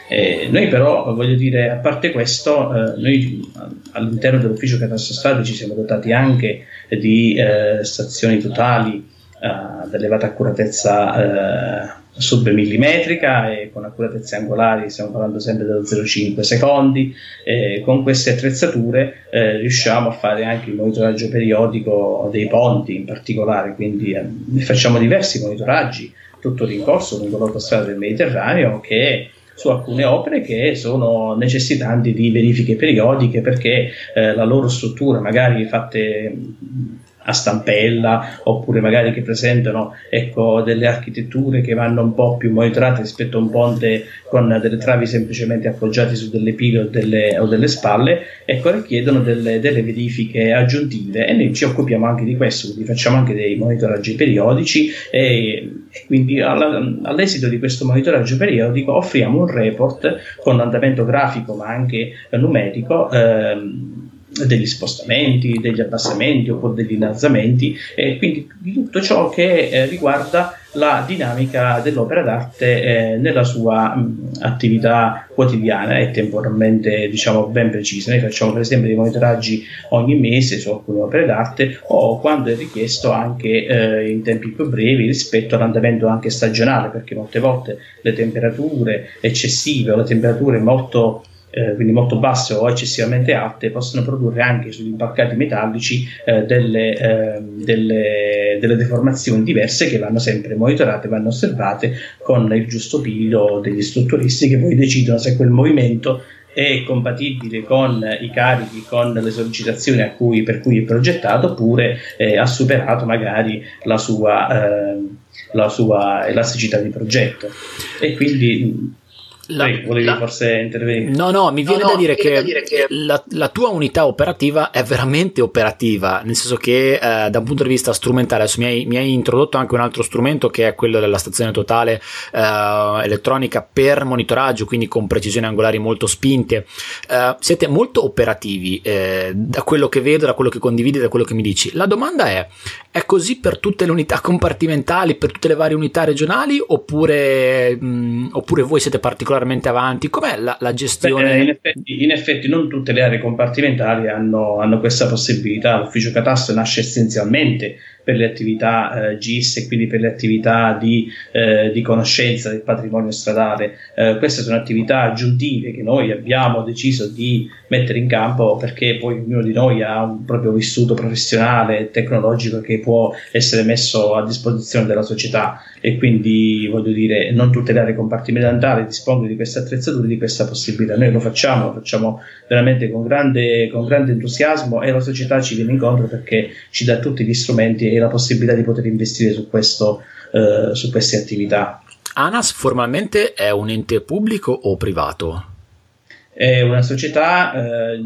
Eh, noi però, voglio dire, a parte questo, eh, noi all'interno dell'ufficio catastro ci siamo dotati anche di eh, stazioni totali eh, ad elevata accuratezza eh, submillimetrica e con accuratezze angolari stiamo parlando sempre dello 0,5 secondi e con queste attrezzature eh, riusciamo a fare anche il monitoraggio periodico dei ponti in particolare quindi eh, facciamo diversi monitoraggi tutto rincorso lungo l'autostrada del Mediterraneo che su alcune opere che sono necessitanti di verifiche periodiche perché eh, la loro struttura magari fatte a stampella oppure magari che presentano ecco, delle architetture che vanno un po' più monitorate rispetto a un ponte con delle travi semplicemente appoggiate su delle pile o delle, o delle spalle ecco, richiedono delle, delle, verifiche aggiuntive. E noi ci occupiamo anche di questo quindi facciamo anche dei monitoraggi periodici e, e quindi alla, all'esito di questo monitoraggio periodico offriamo un report con andamento grafico ma anche numerico ehm, degli spostamenti, degli abbassamenti oppure degli innalzamenti e quindi di tutto ciò che eh, riguarda la dinamica dell'opera d'arte eh, nella sua mh, attività quotidiana e temporalmente diciamo ben precisa. Noi facciamo per esempio dei monitoraggi ogni mese su alcune opere d'arte o quando è richiesto anche eh, in tempi più brevi rispetto all'andamento anche stagionale perché molte volte le temperature eccessive o le temperature molto eh, quindi molto basse o eccessivamente alte, possono produrre anche sugli impaccati metallici eh, delle, eh, delle, delle, deformazioni diverse che vanno sempre monitorate, vanno osservate con il giusto piglio degli strutturisti che poi decidono se quel movimento è compatibile con i carichi, con le sollecitazioni cui, per cui è progettato, oppure eh, ha superato magari la sua, eh, la sua elasticità di progetto. E quindi la, Poi volevi la, forse intervenire? No, no, mi viene, no, da, no, dire viene da, dire che la, la, tua unità operativa è veramente operativa, nel senso che eh, da un punto di vista strumentale, adesso mi hai, mi hai, introdotto anche un altro strumento che è quello della stazione totale eh, elettronica per monitoraggio, quindi con precisioni angolari molto spinte. Eh, siete molto operativi eh, da quello che vedo, da quello che condividi, da quello che mi dici. La domanda è, è così per tutte le unità compartimentali, per tutte le varie unità regionali, oppure, mh, oppure voi siete particolarmente particolarmente avanti? Com'è la, la gestione? Beh, in, effetti, in, effetti, non tutte le aree compartimentali hanno, hanno questa possibilità. L'ufficio catastro nasce essenzialmente per le attività eh, GIS e quindi per le attività di, eh, di conoscenza del patrimonio stradale. Eh, queste sono attività aggiuntive che noi abbiamo deciso di mettere in campo perché poi ognuno di noi ha un proprio vissuto professionale e tecnologico che può essere messo a disposizione della società e quindi voglio dire non tutte le aree compartimentali dispongono di queste attrezzature di questa possibilità noi lo facciamo lo facciamo veramente con grande, con grande entusiasmo e la società ci viene incontro perché ci dà tutti gli strumenti e la possibilità di poter investire su, questo, eh, su queste attività. ANAS formalmente è un ente pubblico o privato? È una società eh,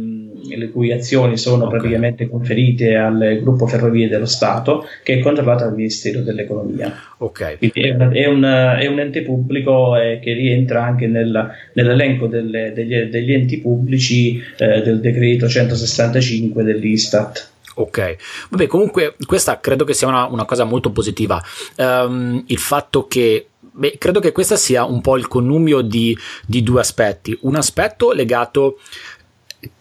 le cui azioni sono okay. praticamente conferite al gruppo Ferrovie dello Stato che è controllato dal Ministero dell'Economia. Okay. Quindi è, una, è, un, è, un, ente pubblico eh, che rientra anche nel, nell'elenco delle, degli, degli, enti pubblici eh, del decreto 165 dell'Istat. Ok, vabbè, comunque questa credo che sia una, una cosa molto positiva. Um, il fatto che Beh, credo che questo sia un po' il connubio di, di due aspetti. Un aspetto legato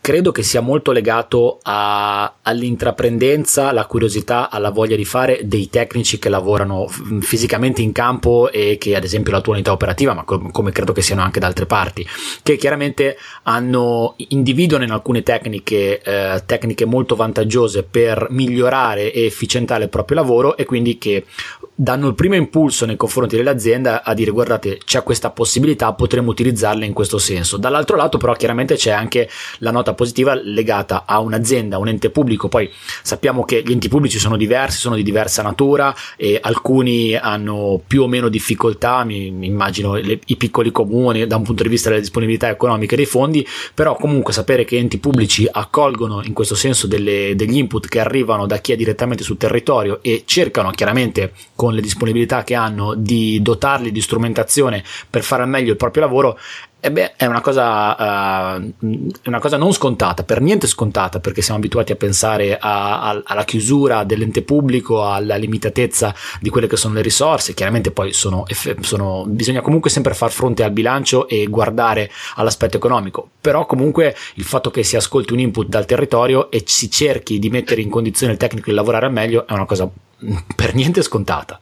credo che sia molto legato a, all'intraprendenza, alla curiosità, alla voglia di fare dei tecnici che lavorano fisicamente in campo e che ad esempio la tua unità operativa, ma com- come credo che siano anche da altre parti, che chiaramente hanno, individuano in alcune tecniche, eh, tecniche molto vantaggiose per migliorare e efficientare il proprio lavoro e quindi che danno il primo impulso nei confronti dell'azienda a dire guardate c'è questa possibilità, potremmo utilizzarla in questo senso. Dall'altro lato però chiaramente c'è anche la nota positiva legata a un'azienda, un ente pubblico. Poi sappiamo che gli enti pubblici sono diversi, sono di diversa natura e alcuni hanno più o meno difficoltà, mi, mi immagino le, i piccoli comuni da un punto di vista della disponibilità economica dei fondi, però comunque sapere che enti pubblici accolgono in questo senso delle, degli input che arrivano da chi è direttamente sul territorio e cercano chiaramente con le disponibilità che hanno di dotarli di strumentazione per fare al meglio il proprio lavoro e beh, è una cosa, uh, una cosa non scontata, per niente scontata, perché siamo abituati a pensare a, a, alla chiusura dell'ente pubblico, alla limitatezza di quelle che sono le risorse. Chiaramente poi sono, sono, bisogna comunque sempre far fronte al bilancio e guardare all'aspetto economico. Però comunque il fatto che si ascolti un input dal territorio e si cerchi di mettere in condizione il tecnico di lavorare al meglio è una cosa per niente scontata.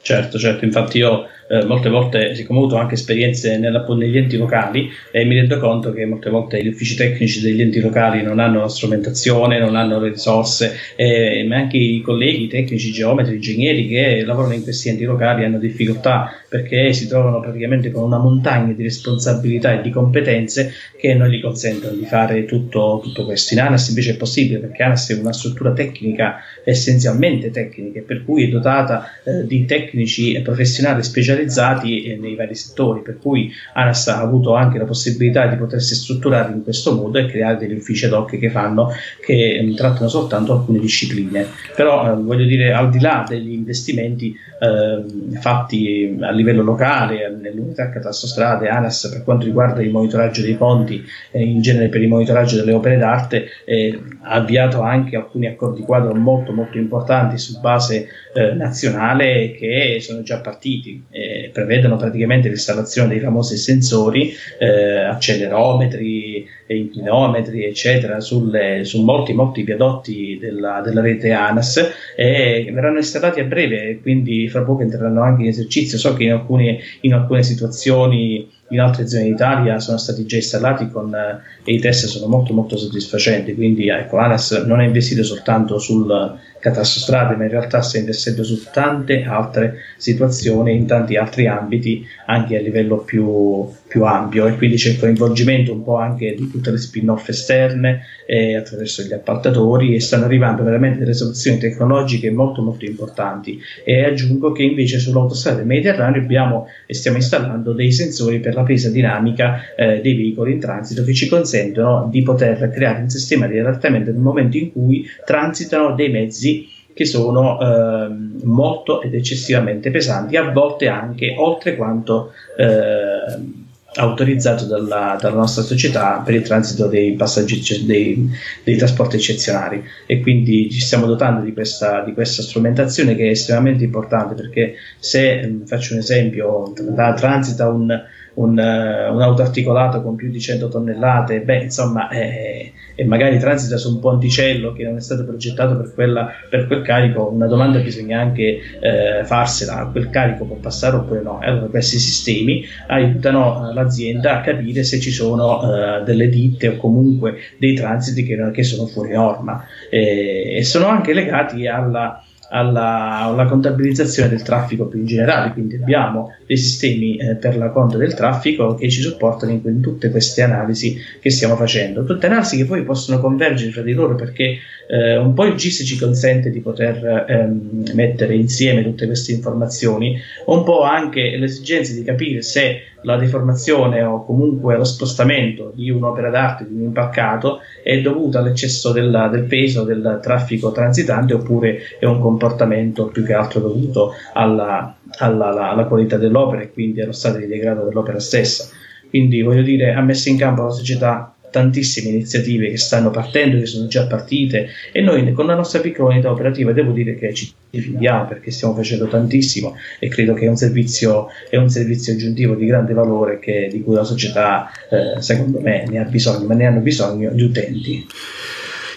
Certo, certo, infatti io eh, molte volte, siccome ho avuto anche esperienze nella, negli enti locali, eh, mi rendo conto che molte volte gli uffici tecnici degli enti locali non hanno la strumentazione, non hanno le risorse, eh, ma anche i colleghi tecnici, geometri, ingegneri che lavorano in questi enti locali hanno difficoltà perché si trovano praticamente con una montagna di responsabilità e di competenze che non gli consentono di fare tutto, tutto questo. In ANAS invece è possibile perché ANAS è una struttura tecnica essenzialmente tecnica, per cui è dotata eh, di tecnici e professionali specializzati specializzati eh, nei vari settori, per cui ANAS ha avuto anche la possibilità di potersi strutturare in questo modo e creare degli uffici ad hoc che fanno, che um, trattano soltanto alcune discipline. Però eh, voglio dire, al di là degli investimenti eh, fatti a livello locale, nell'unità catastostrade, ANAS per quanto riguarda il monitoraggio dei ponti, eh, in genere per il monitoraggio delle opere d'arte, eh, ha avviato anche alcuni accordi quadro molto molto importanti su base eh, nazionale che sono già partiti. Prevedono praticamente l'installazione dei famosi sensori, eh, accelerometri, inclinometri, eccetera, sulle, su molti, molti viadotti della, della, rete ANAS e verranno installati a breve, quindi fra poco entreranno anche in esercizio. So che in alcune, in alcune situazioni in altre zone d'Italia sono stati già installati con, e i test sono molto molto soddisfacenti quindi ecco, ANAS non ha investito soltanto sul catasto strade ma in realtà sta investendo su tante altre situazioni in tanti altri ambiti anche a livello più, più ampio e quindi c'è il coinvolgimento un po' anche di tutte le spin-off esterne eh, attraverso gli appaltatori e stanno arrivando veramente delle soluzioni tecnologiche molto molto importanti. E aggiungo che invece sull'autostrada Mediterraneo abbiamo e stiamo installando dei sensori per la presa dinamica eh, dei veicoli in transito che ci consentono di poter creare un sistema di adattamento nel momento in cui transitano dei mezzi che sono eh, molto ed eccessivamente pesanti, a volte anche oltre quanto eh, autorizzato dalla, dalla, nostra società per il transito dei passaggi dei, dei, trasporti eccezionali. E quindi ci stiamo dotando di questa, di questa strumentazione che è estremamente importante perché se faccio un esempio transita un un, uh, un auto articolato con più di 100 tonnellate, beh, insomma, eh, e magari transita su un ponticello che non è stato progettato per, quella, per quel carico, una domanda bisogna anche eh, farsela, quel carico può passare oppure no? Allora questi sistemi aiutano l'azienda a capire se ci sono uh, delle ditte o comunque dei transiti che, che sono fuori norma e sono anche legati alla alla, alla, contabilizzazione del traffico più in generale, quindi abbiamo dei sistemi eh, per la conta del traffico che ci supportano in, in, tutte queste analisi che stiamo facendo, tutte analisi che poi possono convergere fra di loro perché eh, un po' il GIS ci consente di poter ehm, mettere insieme tutte queste informazioni, un po' anche l'esigenza di capire se la deformazione o comunque lo spostamento di un'opera d'arte, di un impaccato, è dovuta all'eccesso della, del peso del traffico transitante oppure è un comportamento più che altro dovuto alla, alla, alla, alla qualità dell'opera e quindi allo stato di degrado dell'opera stessa. Quindi voglio dire, ha messo in campo la società tantissime iniziative che stanno partendo, che sono già partite e noi con la nostra piccola unità operativa devo dire che ci fidiamo perché stiamo facendo tantissimo e credo che è un servizio, è un servizio aggiuntivo di grande valore che, di cui la società eh, secondo me ne ha bisogno, ma ne hanno bisogno gli utenti.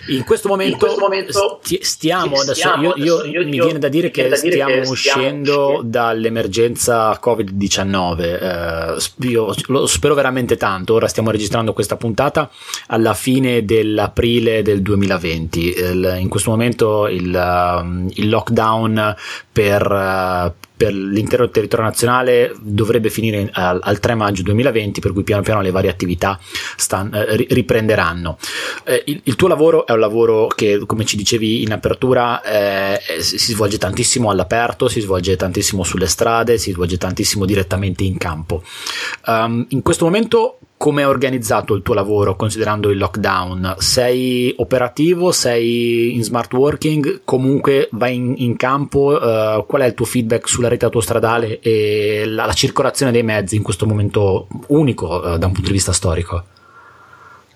In questo momento, in questo momento sti- stiamo, stiamo, adesso, io, io, io, mi viene da dire che, da dire stiamo, che uscendo stiamo dall'emergenza Covid-19. Eh, io lo spero veramente tanto. Ora stiamo registrando questa puntata alla fine dell'aprile del 2020. Il, in questo momento il, il lockdown per per l'intero territorio nazionale dovrebbe finire al, al, 3 maggio 2020, per cui piano piano le varie attività stan, eh, riprenderanno. Eh, il, il, tuo lavoro è un lavoro che, come ci dicevi in apertura, eh, si svolge tantissimo all'aperto, si svolge tantissimo sulle strade, si svolge tantissimo direttamente in campo. Um, in questo momento come è organizzato il tuo lavoro considerando il lockdown? Sei operativo? Sei in smart working? Comunque vai in, in campo? Uh, qual è il tuo feedback sulla rete autostradale e la, la circolazione dei mezzi in questo momento unico uh, da un punto di vista storico?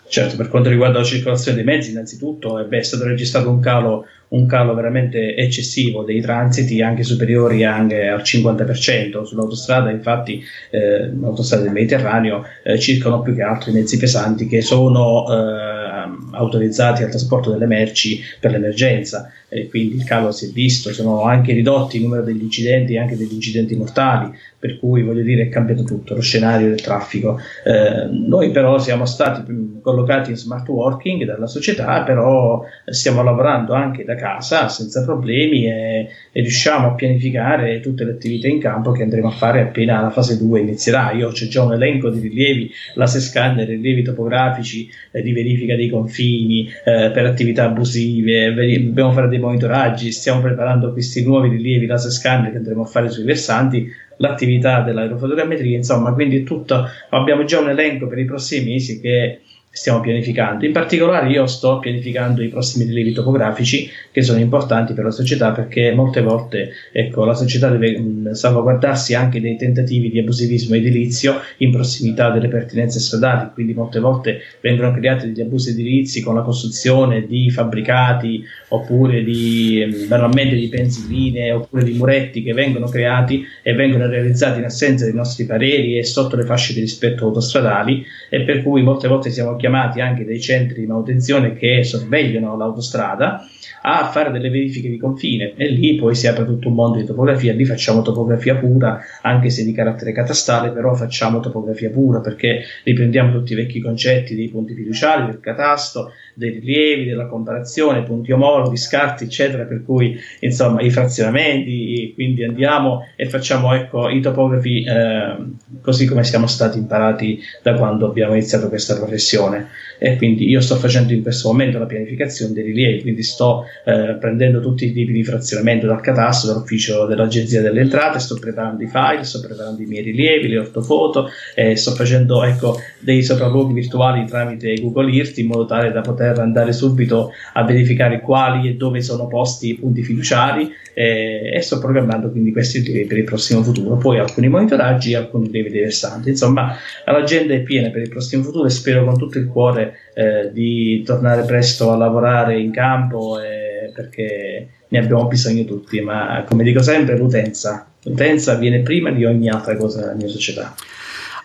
Certo, per quanto riguarda la circolazione dei mezzi, innanzitutto eh, è stato registrato un calo, un calo, veramente eccessivo dei transiti, anche superiori anche al 50%. Sull'autostrada, infatti, eh, l'autostrada del Mediterraneo eh, circolano più che altro i mezzi pesanti che sono eh, autorizzati al trasporto delle merci per l'emergenza. E quindi il calo si è visto, sono anche ridotti il numero degli incidenti e anche degli incidenti mortali, per cui voglio dire è cambiato tutto lo scenario del traffico. Eh, noi però siamo stati collocati in smart working dalla società, però stiamo lavorando anche da casa senza problemi e, e, riusciamo a pianificare tutte le attività in campo che andremo a fare appena la fase 2 inizierà. Io c'è già un elenco di rilievi, la scanner, rilievi topografici eh, di verifica dei confini eh, per attività abusive, dobbiamo fare dei monitoraggi, stiamo preparando questi nuovi rilievi laser scanner che andremo a fare sui versanti l'attività dell'aerofotogrammetria, insomma, quindi tutto, abbiamo già un elenco per i prossimi mesi che stiamo pianificando. In particolare io sto pianificando i prossimi rilievi topografici che sono importanti per la società perché molte volte ecco, la società deve salvaguardarsi anche dei tentativi di abusivismo edilizio in prossimità delle pertinenze stradali, quindi molte volte vengono creati degli abusi edilizi con la costruzione di fabbricati oppure di banalmente di pensiline oppure di muretti che vengono creati e vengono realizzati in assenza dei nostri pareri e sotto le fasce di rispetto autostradali e per cui molte volte siamo chiamati anche dei centri di manutenzione che sorvegliano l'autostrada a fare delle verifiche di confine e lì poi si apre tutto un mondo di topografia, lì facciamo topografia pura, anche se di carattere catastale, però facciamo topografia pura perché riprendiamo tutti i vecchi concetti dei punti fiduciari, del catasto, dei rilievi, della comparazione, punti omologhi, scarti, eccetera, per cui insomma i frazionamenti, quindi andiamo e facciamo ecco, i topografi eh, così come siamo stati imparati da quando abbiamo iniziato questa professione. E quindi io sto facendo in questo momento la pianificazione dei rilievi, quindi sto eh, prendendo tutti i tipi di frazionamento dal catasto, dall'ufficio dell'agenzia delle entrate, sto preparando i file, sto preparando i miei rilievi, le ortofoto, eh, sto facendo ecco, dei sopralluoghi virtuali tramite Google Earth in modo tale da poter andare subito a verificare quali e dove sono posti i punti fiduciari eh, e sto programmando quindi questi rilievi per il prossimo futuro. Poi alcuni monitoraggi e alcuni rilievi diversanti. Insomma, l'agenda è piena per il prossimo futuro e spero con tutto il cuore eh, di tornare presto a lavorare in campo eh, perché ne abbiamo bisogno tutti, ma come dico sempre l'utenza, l'utenza viene prima di ogni altra cosa nella mia società.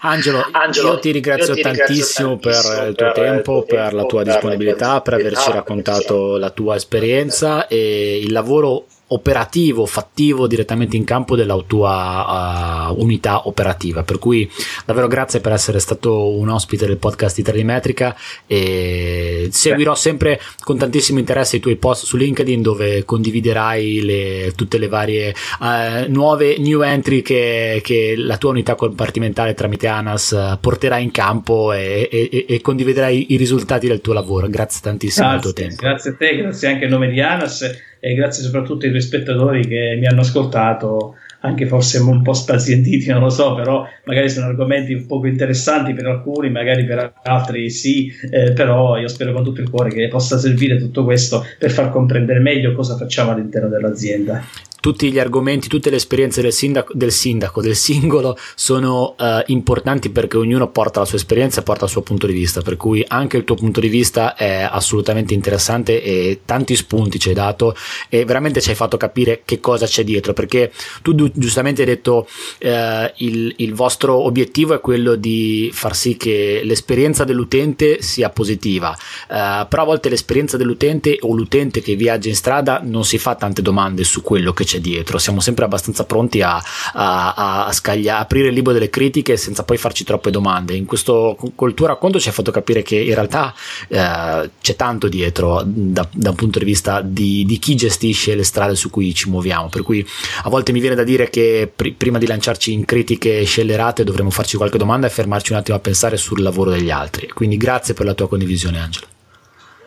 Angelo, Angelo io ti ringrazio, io ti tantissimo, ringrazio per il tuo per tempo, per la tua disponibilità, per averci raccontato la tua esperienza e il lavoro operativo, fattivo direttamente in campo della tua uh, unità operativa. Per cui davvero grazie per essere stato un ospite del podcast di Telemetrica e seguirò sempre con tantissimo interesse i tuoi post su LinkedIn dove condividerai le, tutte le varie uh, nuove new entry che, che, la tua unità compartimentale tramite ANAS uh, porterà in campo e, e, e, condividerai i risultati del tuo lavoro. Grazie tantissimo grazie, del tuo tempo. Grazie a te, grazie anche a nome di ANAS e grazie soprattutto ai tuoi spettatori che mi hanno ascoltato, anche forse un po' spazientiti, non lo so, però magari sono argomenti un poco interessanti per alcuni, magari per altri sì, eh, però io spero con tutto il cuore che possa servire tutto questo per far comprendere meglio cosa facciamo all'interno dell'azienda tutti gli argomenti, tutte le esperienze del sindaco, del, sindaco, del singolo sono uh, importanti perché ognuno porta la sua esperienza e porta il suo punto di vista, per cui anche il tuo punto di vista è assolutamente interessante e tanti spunti ci hai dato e veramente ci hai fatto capire che cosa c'è dietro, perché tu giustamente hai detto uh, il, il vostro obiettivo è quello di far sì che l'esperienza dell'utente sia positiva, uh, però a volte l'esperienza dell'utente o l'utente che viaggia in strada non si fa tante domande su quello che c'è dietro. Siamo sempre abbastanza pronti a, a, a scaglia, aprire il libro delle critiche senza poi farci troppe domande. In questo, col tuo racconto ci hai fatto capire che in realtà eh, c'è tanto dietro da, da, un punto di vista di, di, chi gestisce le strade su cui ci muoviamo. Per cui a volte mi viene da dire che pr- prima di lanciarci in critiche scellerate dovremmo farci qualche domanda e fermarci un attimo a pensare sul lavoro degli altri. Quindi grazie per la tua condivisione, Angelo.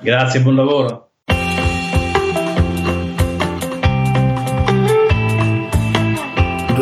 Grazie, buon lavoro.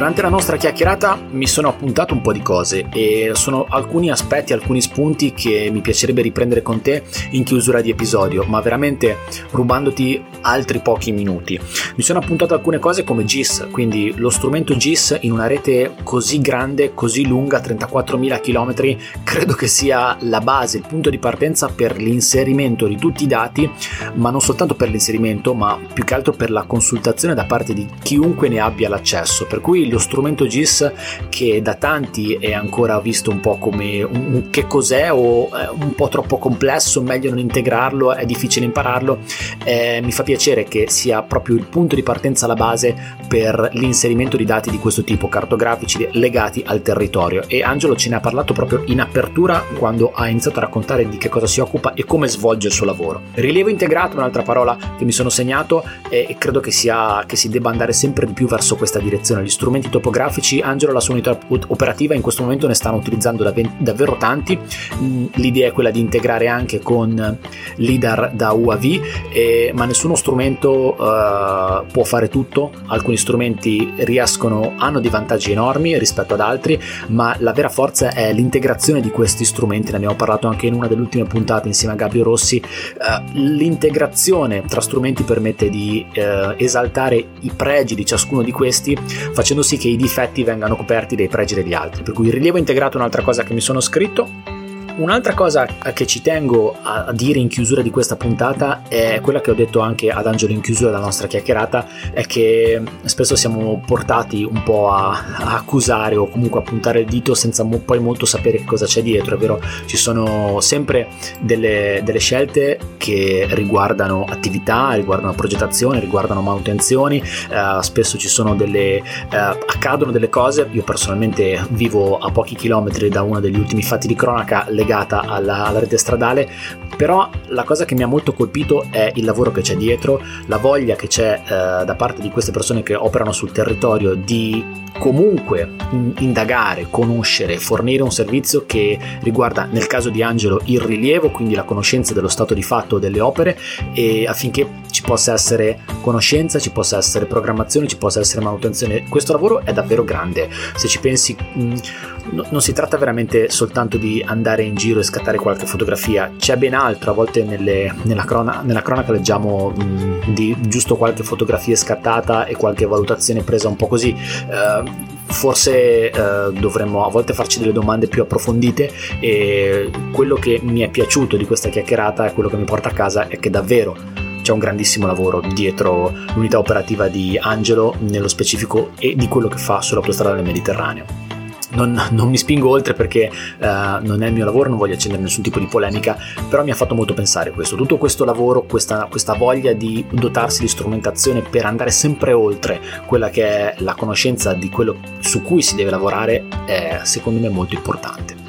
Durante la nostra chiacchierata mi sono appuntato un po' di cose e sono alcuni aspetti, alcuni spunti che mi piacerebbe riprendere con te in chiusura di episodio, ma veramente rubandoti altri pochi minuti. Mi sono appuntato alcune cose come GIS, quindi lo strumento GIS in una rete così grande, così lunga, 34.000 km, credo che sia la base, il punto di partenza per l'inserimento di tutti i dati, ma non soltanto per l'inserimento, ma più che altro per la consultazione da parte di chiunque ne abbia l'accesso. Per cui lo strumento GIS che da tanti è ancora visto un po' come un, che cos'è o è un po' troppo complesso, meglio non integrarlo, è difficile impararlo, eh, mi fa piacere che sia proprio il punto di partenza alla base per l'inserimento di dati di questo tipo, cartografici legati al territorio e Angelo ce ne ha parlato proprio in apertura quando ha iniziato a raccontare di che cosa si occupa e come svolge il suo lavoro. Rilievo integrato, un'altra parola che mi sono segnato e credo che, sia, che si debba andare sempre di più verso questa direzione. Gli strumenti strumenti topografici, Angelo la sua unità operativa in questo momento ne stanno utilizzando davvero tanti. Mm, l'idea è quella di integrare anche con LIDAR da UAV, eh, ma nessuno strumento uh, può fare tutto. Alcuni strumenti riescono, hanno dei vantaggi enormi rispetto ad altri, ma la vera forza è l'integrazione di questi strumenti. Ne abbiamo parlato anche in una delle ultime puntate insieme a Gabio Rossi. Uh, l'integrazione tra strumenti permette di uh, esaltare i pregi di ciascuno di questi, facendo sì che i difetti vengano coperti dai pregi degli altri. Per cui il rilievo integrato è un'altra cosa che mi sono scritto Un'altra cosa che ci tengo a dire in chiusura di questa puntata è quella che ho detto anche ad Angelo in chiusura della nostra chiacchierata, è che spesso siamo portati un po' a, a accusare o comunque a puntare il dito senza mo- poi molto sapere cosa c'è dietro, è vero? Ci sono sempre delle, delle scelte che riguardano attività, riguardano progettazione, riguardano manutenzioni, eh, spesso ci sono delle, eh, accadono delle cose, io personalmente vivo a pochi chilometri da uno degli ultimi fatti di cronaca, legata alla, alla, rete stradale, però la cosa che mi ha molto colpito è il lavoro che c'è dietro, la voglia che c'è eh, da parte di queste persone che operano sul territorio di comunque indagare, conoscere, fornire un servizio che riguarda nel caso di Angelo il rilievo, quindi la conoscenza dello stato di fatto delle opere affinché ci possa essere conoscenza, ci possa essere programmazione, ci possa essere manutenzione. Questo lavoro è davvero grande. Se ci pensi, mh, non si tratta veramente soltanto di andare in giro e scattare qualche fotografia, c'è ben altro. A volte nelle, nella, crona, nella, cronaca leggiamo mh, di giusto qualche fotografia scattata e qualche valutazione presa un po' così. Uh, forse eh, dovremmo a volte farci delle domande più approfondite e quello che mi è piaciuto di questa chiacchierata e quello che mi porta a casa è che davvero c'è un grandissimo lavoro dietro l'unità operativa di Angelo nello specifico e di quello che fa sull'autostrada del Mediterraneo. Non, non, mi spingo oltre perché uh, non è il mio lavoro, non voglio accendere nessun tipo di polemica, però mi ha fatto molto pensare questo. Tutto questo lavoro, questa, questa voglia di dotarsi di strumentazione per andare sempre oltre quella che è la conoscenza di quello su cui si deve lavorare è secondo me molto importante.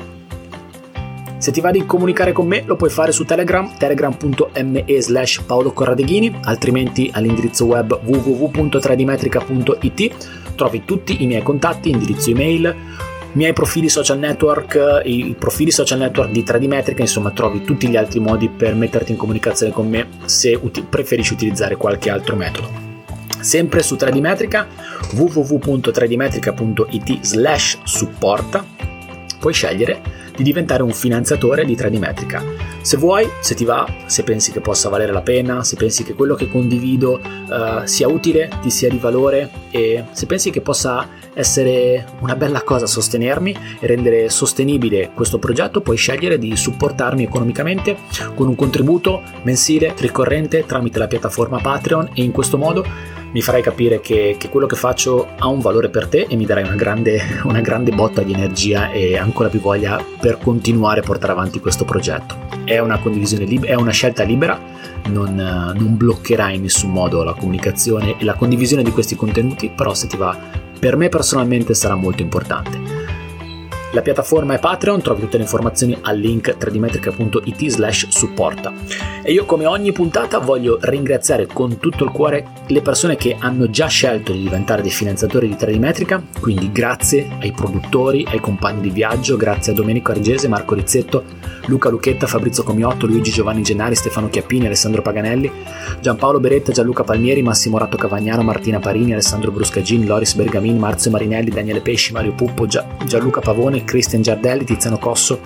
Se ti va di comunicare con me lo puoi fare su Telegram, telegram.me slash Paolo altrimenti all'indirizzo web www.tradimetrica.it trovi tutti i miei contatti, indirizzo email, miei profili social network, i profili social network di Tradimetrica, insomma trovi tutti gli altri modi per metterti in comunicazione con me se uti- preferisci utilizzare qualche altro metodo. Sempre su Tradimetrica, www.tradimetrica.it slash supporta, puoi scegliere di diventare un finanziatore di Tradimetrica. Se vuoi, se ti va, se pensi che possa valere la pena, se pensi che quello che condivido uh, sia utile, ti sia di valore e se pensi che possa essere una bella cosa sostenermi e rendere sostenibile questo progetto, puoi scegliere di supportarmi economicamente con un contributo mensile ricorrente tramite la piattaforma Patreon e in questo modo mi farai capire che, che, quello che faccio ha un valore per te e mi darai una grande, una grande botta di energia e ancora più voglia per continuare a portare avanti questo progetto. È una condivisione libera, è una scelta libera, non, non bloccherai in nessun modo la comunicazione e la condivisione di questi contenuti, però se ti va, per me personalmente sarà molto importante. La piattaforma è Patreon, trovi tutte le informazioni al link 3dmetrica.it slash supporta. E io come ogni puntata voglio ringraziare con tutto il cuore le persone che hanno già scelto di diventare dei finanziatori di 3dmetrica, quindi grazie ai produttori, ai compagni di viaggio, grazie a Domenico Argese, Marco Rizzetto, Luca Lucchetta, Fabrizio Comiotto, Luigi Giovanni Gennari, Stefano Chiappini, Alessandro Paganelli, Giampaolo Beretta, Gianluca Palmieri, Massimo Ratto Cavagnano, Martina Parini, Alessandro Bruscagin, Loris Bergamin, Marzio Marinelli, Daniele Pesci, Mario Puppo, Gianluca Pavone, Cristian Giardelli, Tiziano Cosso,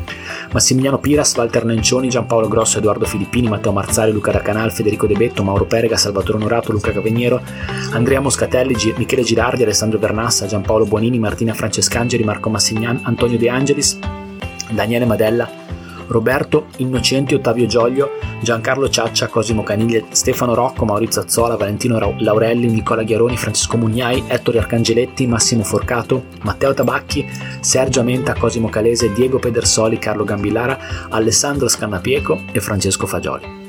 Massimiliano Piras, Walter Nencioni, Giampaolo Grosso, Edoardo Filippini, Matteo Marzari, Luca da Canal, Federico De Betto, Mauro Perega, Salvatore Onorato, Luca Caveniero, Andrea Moscatelli, G- Michele Girardi, Alessandro Bernassa, Giampaolo Buonini, Martina Francescangeli, Marco Massignan, Antonio De Angelis, Daniele Madella, Roberto Innocenti, Ottavio Gioglio, Giancarlo Ciaccia, Cosimo Caniglia, Stefano Rocco, Maurizio Azzola, Valentino Laurelli, Nicola Ghiaroni, Francesco Mugnai, Ettore Arcangeletti, Massimo Forcato, Matteo Tabacchi, Sergio Amenta, Cosimo Calese, Diego Pedersoli, Carlo Gambillara, Alessandro Scannapieco e Francesco Fagioli.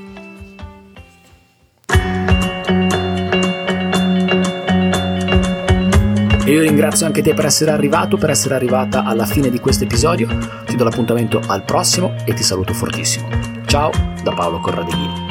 E io ringrazio anche te per essere arrivato, per essere arrivata alla fine di questo episodio. Ti do l'appuntamento al prossimo e ti saluto fortissimo. Ciao da Paolo Corradeghini.